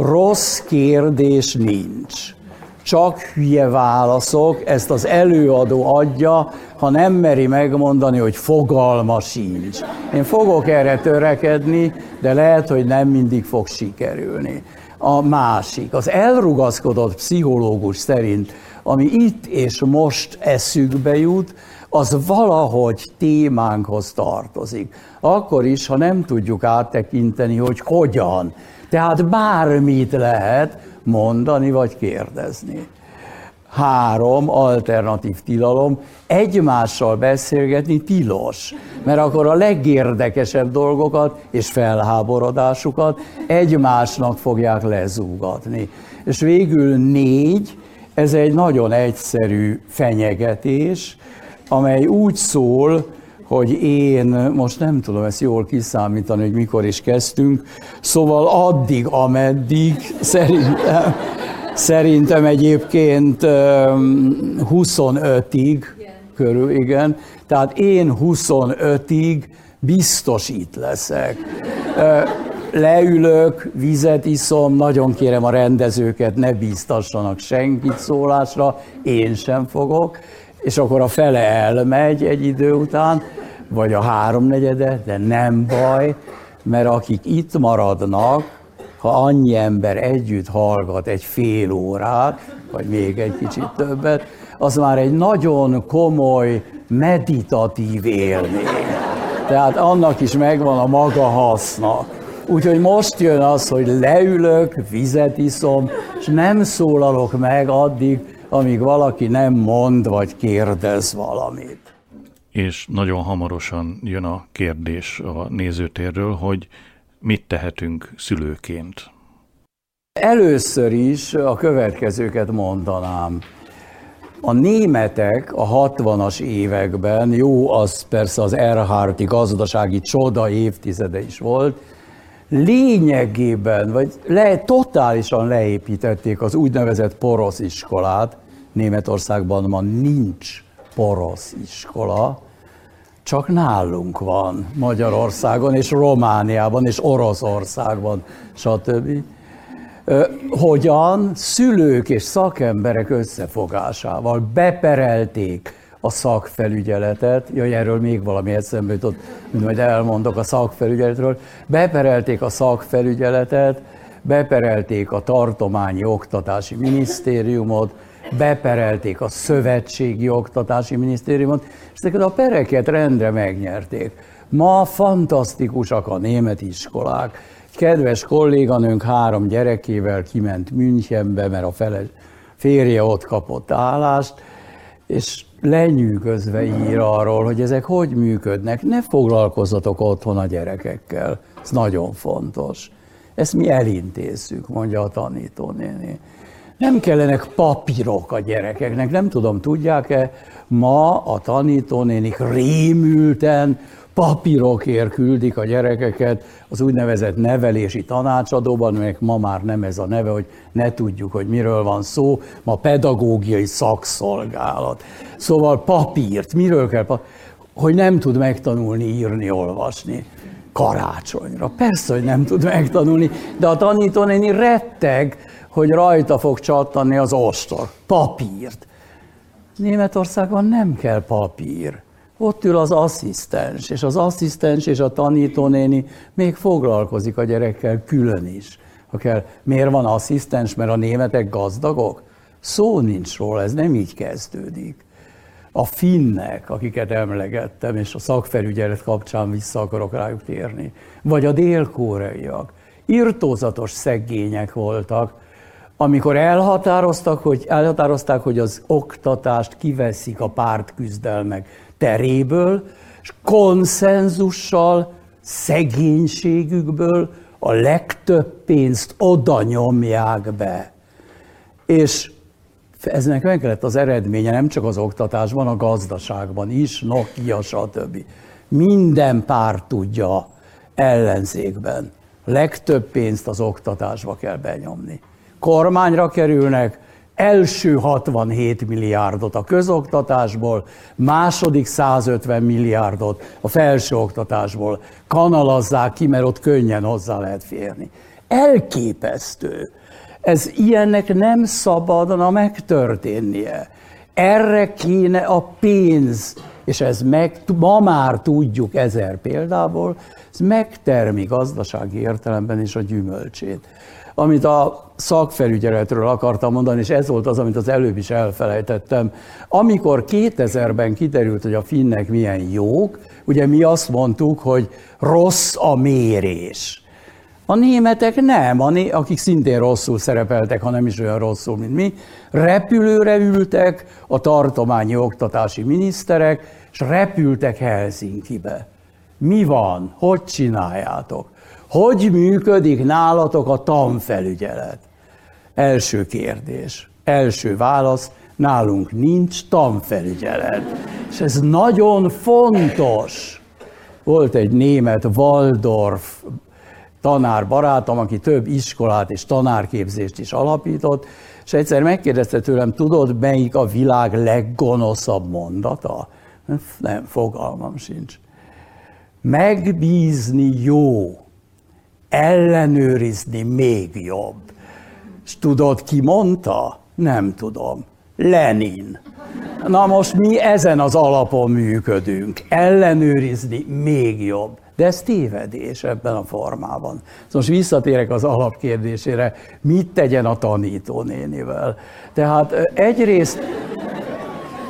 rossz kérdés nincs. Csak hülye válaszok, ezt az előadó adja, ha nem meri megmondani, hogy fogalma sincs. Én fogok erre törekedni, de lehet, hogy nem mindig fog sikerülni. A másik, az elrugaszkodott pszichológus szerint, ami itt és most eszükbe jut, az valahogy témánkhoz tartozik. Akkor is, ha nem tudjuk áttekinteni, hogy hogyan. Tehát bármit lehet mondani vagy kérdezni. Három alternatív tilalom, egymással beszélgetni tilos, mert akkor a legérdekesebb dolgokat és felháborodásukat egymásnak fogják lezúgatni. És végül négy, ez egy nagyon egyszerű fenyegetés, amely úgy szól, hogy én most nem tudom ezt jól kiszámítani, hogy mikor is kezdtünk, szóval addig, ameddig szerintem, szerintem egyébként 25-ig körül, igen, tehát én 25-ig biztos itt leszek. Leülök, vizet iszom, nagyon kérem a rendezőket, ne bíztassanak senkit szólásra, én sem fogok, és akkor a fele elmegy egy idő után, vagy a háromnegyede, de nem baj, mert akik itt maradnak, ha annyi ember együtt hallgat egy fél órát, vagy még egy kicsit többet, az már egy nagyon komoly, meditatív élmény. Tehát annak is megvan a maga haszna. Úgyhogy most jön az, hogy leülök, vizet iszom, és nem szólalok meg addig, amíg valaki nem mond vagy kérdez valamit. És nagyon hamarosan jön a kérdés a nézőtérről, hogy mit tehetünk szülőként. Először is a következőket mondanám. A németek a 60-as években, jó, az persze az Erhárti gazdasági csoda évtizede is volt, lényegében, vagy le, totálisan leépítették az úgynevezett porosz iskolát. Németországban ma nincs porosz iskola, csak nálunk van Magyarországon, és Romániában, és Oroszországban, stb. Hogyan szülők és szakemberek összefogásával beperelték a szakfelügyeletet, jaj, erről még valami eszembe jutott, mint majd elmondok a szakfelügyeletről, beperelték a szakfelügyeletet, beperelték a tartományi oktatási minisztériumot, beperelték a szövetségi oktatási minisztériumot, és ezeket a pereket rendre megnyerték. Ma fantasztikusak a német iskolák. Kedves kolléganőnk három gyerekével kiment Münchenbe, mert a fele, férje ott kapott állást, és lenyűgözve ír arról, hogy ezek hogy működnek. Ne foglalkozzatok otthon a gyerekekkel. Ez nagyon fontos. Ezt mi elintézzük, mondja a tanítónéni. Nem kellenek papírok a gyerekeknek, nem tudom, tudják-e, ma a tanítónénik rémülten papírokért küldik a gyerekeket az úgynevezett nevelési tanácsadóban, mert ma már nem ez a neve, hogy ne tudjuk, hogy miről van szó, ma pedagógiai szakszolgálat. Szóval papírt, miről kell papírt? hogy nem tud megtanulni írni, olvasni karácsonyra. Persze, hogy nem tud megtanulni, de a tanítónéni retteg, hogy rajta fog csattanni az ostor, papírt. Németországban nem kell papír. Ott ül az asszisztens, és az asszisztens és a tanítónéni még foglalkozik a gyerekkel külön is. Ha kell, miért van asszisztens, mert a németek gazdagok? Szó nincs róla, ez nem így kezdődik. A finnek, akiket emlegettem, és a szakfelügyelet kapcsán vissza akarok rájuk térni, vagy a dél-koreaiak, irtózatos szegények voltak, amikor elhatároztak, hogy, elhatározták, hogy az oktatást kiveszik a pártküzdelmek teréből, és konszenzussal, szegénységükből a legtöbb pénzt oda nyomják be. És eznek meg lett az eredménye nem csak az oktatásban, a gazdaságban is, Nokia, stb. Minden párt tudja ellenzékben. Legtöbb pénzt az oktatásba kell benyomni. Kormányra kerülnek, első 67 milliárdot a közoktatásból, második 150 milliárdot a felsőoktatásból kanalazzák ki, mert ott könnyen hozzá lehet férni. Elképesztő. Ez ilyennek nem szabadna megtörténnie. Erre kéne a pénz, és ez meg, ma már tudjuk ezer példából, ez megtermi gazdasági értelemben is a gyümölcsét. Amit a szakfelügyeletről akartam mondani, és ez volt az, amit az előbb is elfelejtettem. Amikor 2000-ben kiderült, hogy a finnek milyen jók, ugye mi azt mondtuk, hogy rossz a mérés. A németek nem, a akik szintén rosszul szerepeltek, ha nem is olyan rosszul, mint mi, repülőre ültek a tartományi oktatási miniszterek, és repültek Helsinkibe. Mi van? Hogy csináljátok? Hogy működik nálatok a tanfelügyelet? Első kérdés, első válasz, nálunk nincs tanfelügyelet. És ez nagyon fontos. Volt egy német Waldorf tanár barátom, aki több iskolát és tanárképzést is alapított, és egyszer megkérdezte tőlem, tudod, melyik a világ leggonoszabb mondata? Nem, fogalmam sincs. Megbízni jó, ellenőrizni még jobb. És tudod, ki mondta? Nem tudom. Lenin. Na most mi ezen az alapon működünk. Ellenőrizni még jobb. De ez tévedés ebben a formában. Szóval most visszatérek az alapkérdésére, mit tegyen a tanítónénivel. Tehát egyrészt,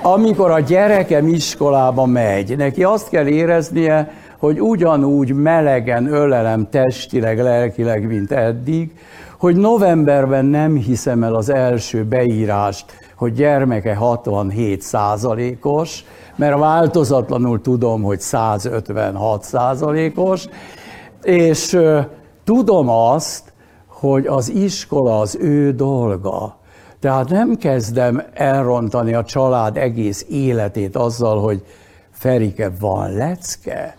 amikor a gyerekem iskolába megy, neki azt kell éreznie, hogy ugyanúgy melegen ölelem testileg, lelkileg, mint eddig, hogy novemberben nem hiszem el az első beírást, hogy gyermeke 67 százalékos, mert változatlanul tudom, hogy 156 százalékos, és tudom azt, hogy az iskola az ő dolga. Tehát nem kezdem elrontani a család egész életét azzal, hogy Ferike, van lecke?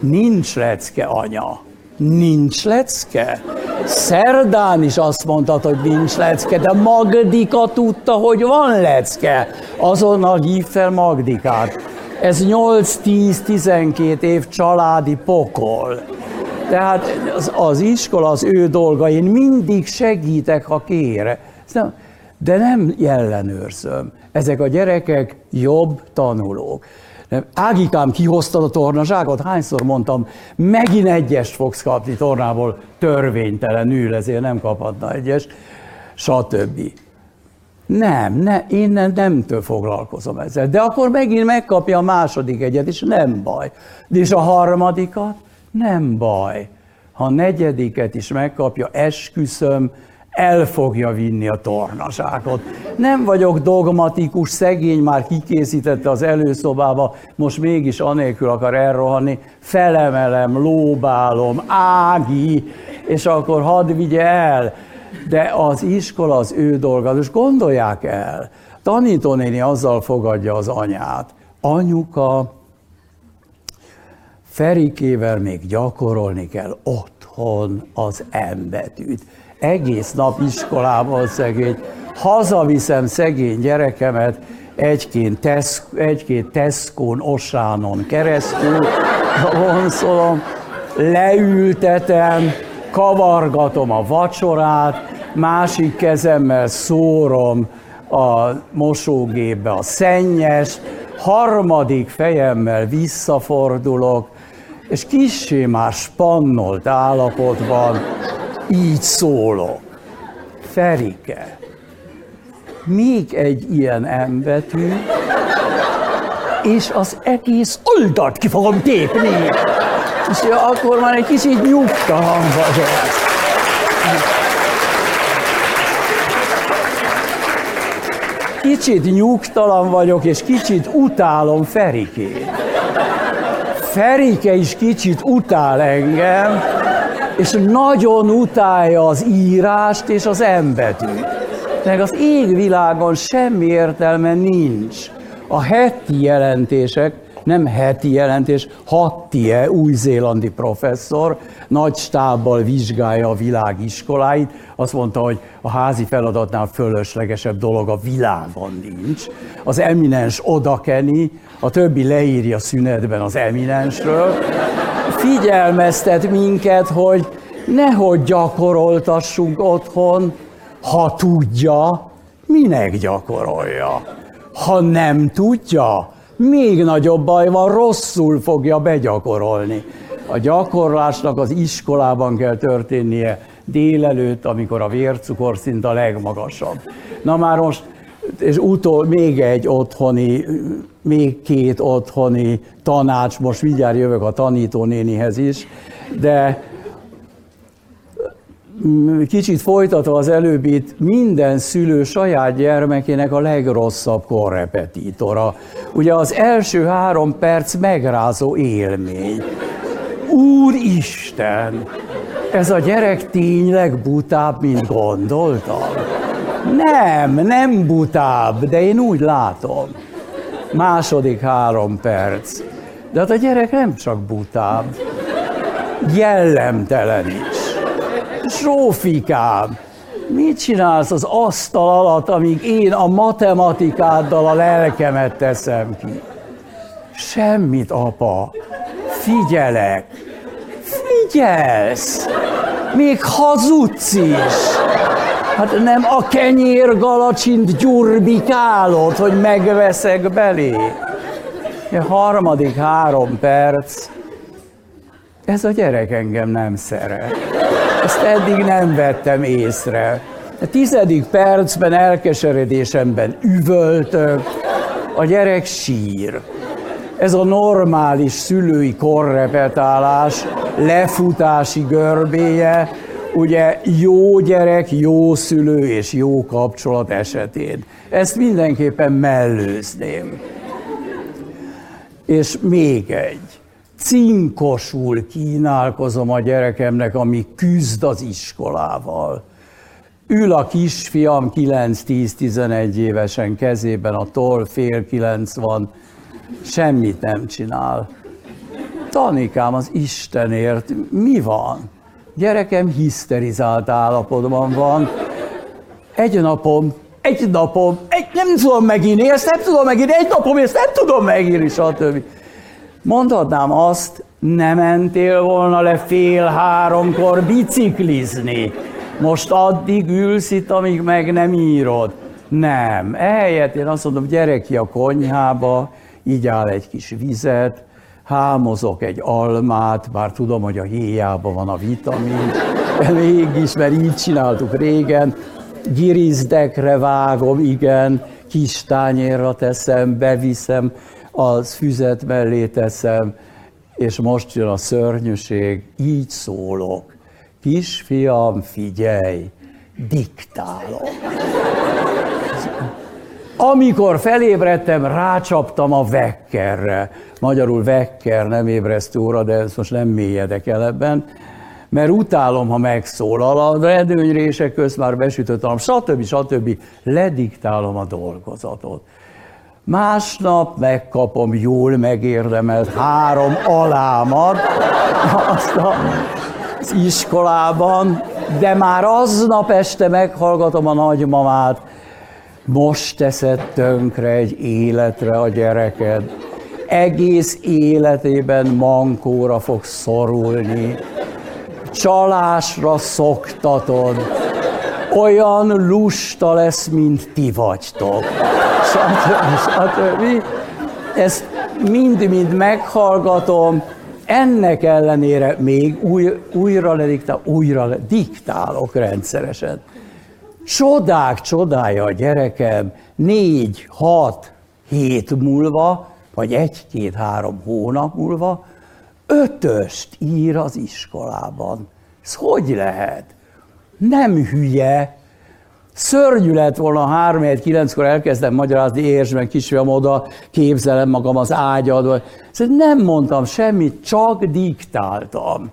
Nincs lecke, anya. Nincs lecke? Szerdán is azt mondtad, hogy nincs lecke, de Magdika tudta, hogy van lecke. Azonnal hív fel Magdikát. Ez 8-10-12 év családi pokol. Tehát az, az iskola az ő dolga, én mindig segítek, ha kér. De nem ellenőrzöm. Ezek a gyerekek jobb tanulók. Ágikám, kihoztad a tornazságot? Hányszor mondtam, megint egyes fogsz kapni tornából, törvénytelenül, ezért nem kaphatna egyes, stb. Nem, ne, én nem, nemtől foglalkozom ezzel. De akkor megint megkapja a második egyet, és nem baj. És a harmadikat? Nem baj. Ha a negyediket is megkapja, esküszöm, el fogja vinni a tornaságot. Nem vagyok dogmatikus, szegény már kikészítette az előszobába, most mégis anélkül akar elrohanni, felemelem, lóbálom, Ági, és akkor hadd vigye el. De az iskola az ő dolga, és gondolják el, tanítónéni azzal fogadja az anyát. Anyuka, Ferikével még gyakorolni kell otthon az embetűt egész nap iskolában szegény, hazaviszem szegény gyerekemet egy-két, tesz, egy-két Tesco-n, Osánon keresztül, vonszolom, leültetem, kavargatom a vacsorát, másik kezemmel szórom a mosógépbe a szennyes, harmadik fejemmel visszafordulok, és kissé már spannolt állapotban így szólok. Ferike, még egy ilyen embetű, és az egész oldalt ki fogom tépni. És akkor már egy kicsit nyugtalan vagyok. kicsit nyugtalan vagyok, és kicsit utálom Ferikét. Ferike is kicsit utál engem, és nagyon utálja az írást és az embetűt. Meg az égvilágon semmi értelme nincs. A heti jelentések nem heti jelentés, Hattie, új-zélandi professzor, nagy stábbal vizsgálja a világ iskoláit, azt mondta, hogy a házi feladatnál fölöslegesebb dolog a világon nincs. Az eminens odakeni, a többi leírja szünetben az eminensről. Figyelmeztet minket, hogy nehogy gyakoroltassunk otthon, ha tudja, minek gyakorolja. Ha nem tudja, még nagyobb baj van, rosszul fogja begyakorolni. A gyakorlásnak az iskolában kell történnie délelőtt, amikor a vércukorszint a legmagasabb. Na már most, és utol még egy otthoni, még két otthoni tanács, most mindjárt jövök a tanítónénihez is, de kicsit folytatva az előbbit, minden szülő saját gyermekének a legrosszabb korrepetítora. Ugye az első három perc megrázó élmény. Úristen! Ez a gyerek tényleg butább, mint gondoltam? Nem, nem butább, de én úgy látom. Második három perc. De hát a gyerek nem csak butább, jellemtelen is. Zsófikám, mit csinálsz az asztal alatt, amíg én a matematikáddal a lelkemet teszem ki? Semmit, apa. Figyelek. Figyelsz. Még hazudsz is. Hát nem a kenyérgalacsint gyurbikálod, hogy megveszek belé. A harmadik három perc, ez a gyerek engem nem szeret. Ezt eddig nem vettem észre. A tizedik percben elkeseredésemben üvöltök, a gyerek sír. Ez a normális szülői korrepetálás, lefutási görbéje, ugye jó gyerek, jó szülő és jó kapcsolat esetén. Ezt mindenképpen mellőzném. És még egy cinkosul kínálkozom a gyerekemnek, ami küzd az iskolával. Ül a kisfiam 9-10-11 évesen kezében a toll, fél kilenc van, semmit nem csinál. Tanikám, az Istenért, mi van? Gyerekem hiszterizált állapotban van. Egy napom, egy napom, egy, nem tudom megírni, ezt nem tudom megírni, egy napom, ezt nem tudom megírni, stb. Mondhatnám azt, nem mentél volna le fél háromkor biciklizni. Most addig ülsz itt, amíg meg nem írod. Nem. Ehelyett én azt mondom, gyere ki a konyhába, így áll egy kis vizet, hámozok egy almát, bár tudom, hogy a héjában van a vitamin, de mégis, mert így csináltuk régen, girizdekre vágom, igen, kis tányérra teszem, beviszem, az füzet mellé teszem, és most jön a szörnyűség, így szólok. Kisfiam, figyelj, diktálok. Amikor felébredtem, rácsaptam a vekkerre. Magyarul vekker, nem ébresztő óra, de ezt most nem mélyedek el ebben. Mert utálom, ha megszólal, a redőnyrések közt már besütöttem, stb. stb. Lediktálom a dolgozatot. Másnap megkapom jól megérdemelt három alámat azt az iskolában, de már aznap este meghallgatom a nagymamát, most teszed tönkre egy életre a gyereked, egész életében mankóra fog szorulni, csalásra szoktatod, olyan lusta lesz, mint ti vagytok stb. stb. Ezt mind-mind meghallgatom, ennek ellenére még új, újra lediktál, újra diktálok rendszeresen. Csodák csodája a gyerekem négy, hat, hét múlva, vagy egy-két-három hónap múlva ötöst ír az iskolában. Ez hogy lehet? Nem hülye, Szörnyű lett volna három kilenckor elkezdem magyarázni, értsd meg kisfiam oda, képzelem magam az ágyadba. Szóval nem mondtam semmit, csak diktáltam.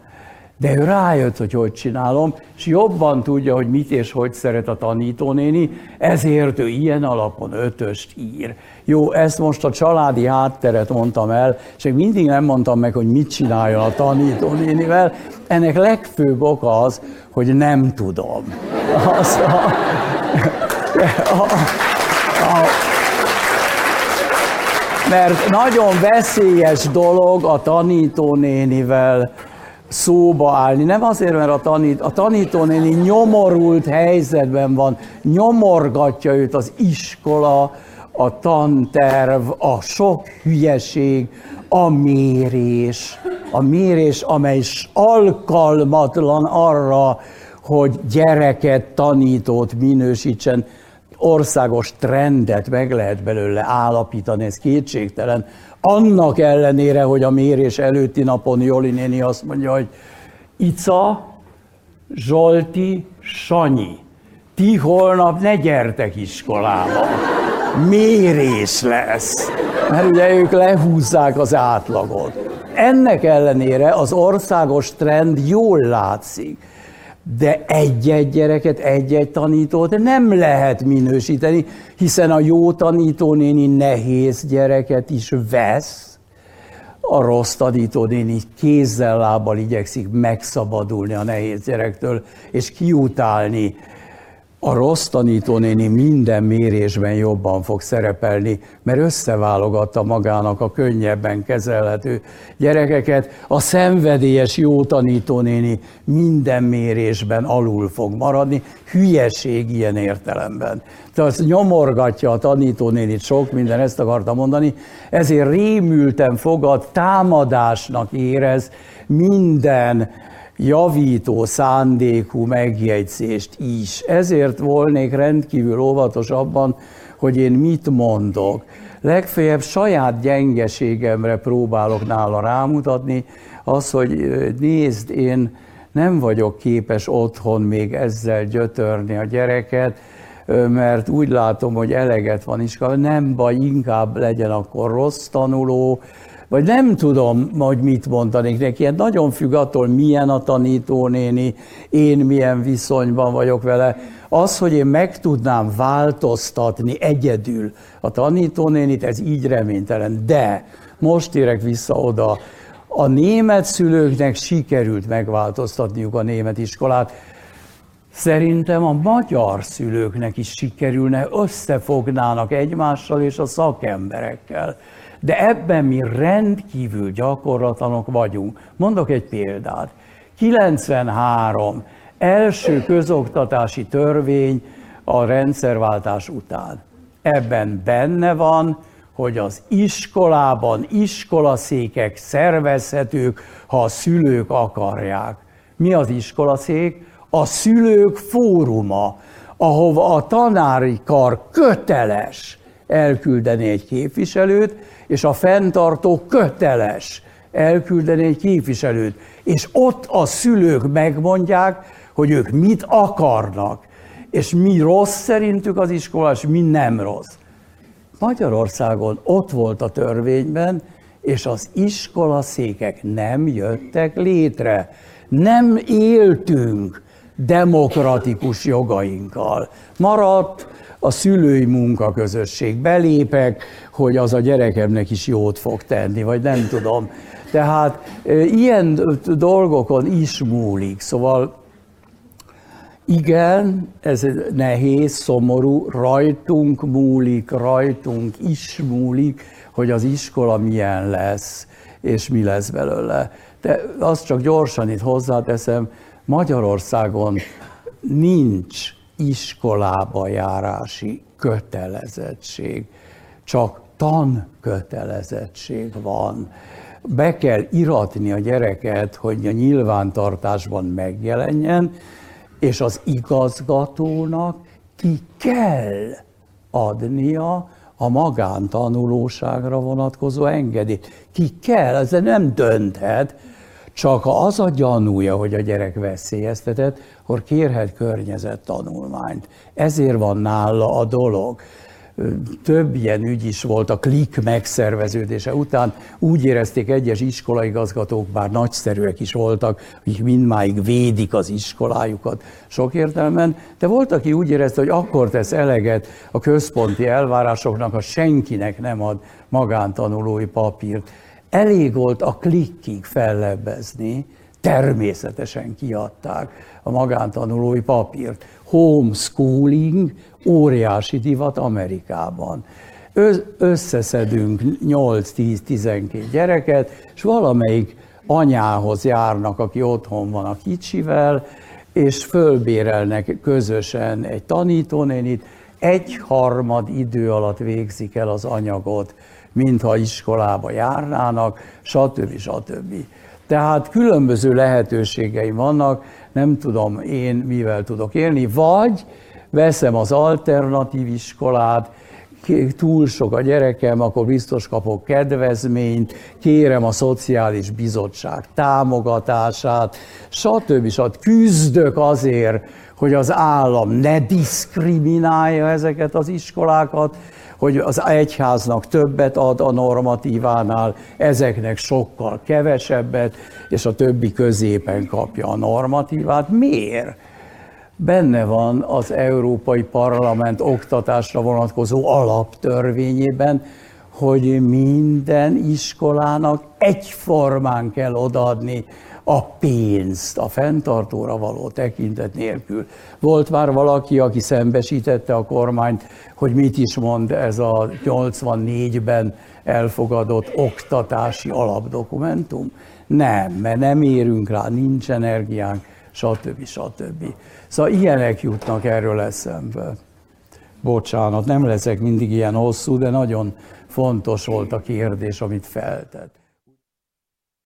De ő rájött, hogy hogy csinálom, és jobban tudja, hogy mit és hogy szeret a tanítónéni, ezért ő ilyen alapon ötöst ír. Jó, ezt most a családi hátteret mondtam el, és még mindig nem mondtam meg, hogy mit csináljon a tanítónénivel. Ennek legfőbb oka az, hogy nem tudom. Az a, a, a, mert nagyon veszélyes dolog a tanítónénivel szóba állni. Nem azért, mert a, tanít, a tanítónéni nyomorult helyzetben van, nyomorgatja őt az iskola, a tanterv, a sok hülyeség, a mérés, a mérés, amely is alkalmatlan arra, hogy gyereket, tanítót minősítsen, országos trendet meg lehet belőle állapítani, ez kétségtelen. Annak ellenére, hogy a mérés előtti napon Joli néni azt mondja, hogy Ica, Zsolti, Sanyi, ti holnap ne gyertek iskolába. Mérés lesz. Mert ugye ők lehúzzák az átlagot. Ennek ellenére az országos trend jól látszik de egy-egy gyereket, egy-egy tanítót nem lehet minősíteni, hiszen a jó tanítónéni nehéz gyereket is vesz, a rossz tanítónéni kézzel, lábbal igyekszik megszabadulni a nehéz gyerektől, és kiutálni a rossz tanítónéni minden mérésben jobban fog szerepelni, mert összeválogatta magának a könnyebben kezelhető gyerekeket. A szenvedélyes jó tanítónéni minden mérésben alul fog maradni, hülyeség ilyen értelemben. Tehát nyomorgatja a tanítónénit sok minden, ezt akartam mondani, ezért rémülten fogad, támadásnak érez minden javító szándékú megjegyzést is. Ezért volnék rendkívül óvatos abban, hogy én mit mondok. Legfeljebb saját gyengeségemre próbálok nála rámutatni, az, hogy nézd, én nem vagyok képes otthon még ezzel gyötörni a gyereket, mert úgy látom, hogy eleget van iskola, nem baj, inkább legyen akkor rossz tanuló, vagy nem tudom, hogy mit mondanék neki. Hát nagyon függ attól, milyen a tanítónéni, én milyen viszonyban vagyok vele. Az, hogy én meg tudnám változtatni egyedül a tanítónénit, ez így reménytelen. De most érek vissza oda, a német szülőknek sikerült megváltoztatniuk a német iskolát, Szerintem a magyar szülőknek is sikerülne, összefognának egymással és a szakemberekkel. De ebben mi rendkívül gyakorlatlanok vagyunk. Mondok egy példát. 93 első közoktatási törvény a rendszerváltás után. Ebben benne van, hogy az iskolában iskolaszékek szervezhetők, ha a szülők akarják. Mi az iskolaszék? A szülők fóruma, ahova a tanári kar köteles elküldeni egy képviselőt, és a fenntartó köteles elküldeni egy képviselőt. És ott a szülők megmondják, hogy ők mit akarnak, és mi rossz szerintük az iskola, és mi nem rossz. Magyarországon ott volt a törvényben, és az iskolaszékek nem jöttek létre. Nem éltünk demokratikus jogainkkal. Maradt a szülői munkaközösség. Belépek, hogy az a gyerekemnek is jót fog tenni, vagy nem tudom. Tehát ilyen dolgokon is múlik. Szóval igen, ez nehéz, szomorú, rajtunk múlik, rajtunk is múlik, hogy az iskola milyen lesz, és mi lesz belőle. De azt csak gyorsan itt hozzáteszem, Magyarországon nincs iskolába járási kötelezettség, csak tankötelezettség van. Be kell iratni a gyereket, hogy a nyilvántartásban megjelenjen, és az igazgatónak ki kell adnia a magántanulóságra vonatkozó engedélyt. Ki kell, ez nem dönthet, Csak az a gyanúja, hogy a gyerek veszélyeztetett, akkor kérhet környezettanulmányt. Ezért van nála a dolog több ilyen ügy is volt a klik megszerveződése után. Úgy érezték egyes iskolaigazgatók, bár nagyszerűek is voltak, akik mindmáig védik az iskolájukat sok értelmen, de volt, aki úgy érezte, hogy akkor tesz eleget a központi elvárásoknak, ha senkinek nem ad magántanulói papírt. Elég volt a klikkig fellebbezni, természetesen kiadták a magántanulói papírt. Homeschooling óriási divat Amerikában. Összeszedünk 8-10-12 gyereket, és valamelyik anyához járnak, aki otthon van a kicsivel, és fölbérelnek közösen egy tanítónénit, egy harmad idő alatt végzik el az anyagot, mintha iskolába járnának, stb. stb. Tehát különböző lehetőségeim vannak, nem tudom én mivel tudok élni, vagy veszem az alternatív iskolát, túl sok a gyerekem, akkor biztos kapok kedvezményt, kérem a szociális bizottság támogatását, stb. stb. Küzdök azért, hogy az állam ne diszkriminálja ezeket az iskolákat, hogy az egyháznak többet ad a normatívánál, ezeknek sokkal kevesebbet, és a többi középen kapja a normatívát. Miért? Benne van az Európai Parlament oktatásra vonatkozó alaptörvényében, hogy minden iskolának egyformán kell odaadni a pénzt a fenntartóra való tekintet nélkül. Volt már valaki, aki szembesítette a kormányt, hogy mit is mond ez a 84-ben elfogadott oktatási alapdokumentum? Nem, mert nem érünk rá, nincs energiánk, stb. stb. Szóval ilyenek jutnak erről eszembe. Bocsánat, nem leszek mindig ilyen hosszú, de nagyon fontos volt a kérdés, amit feltett.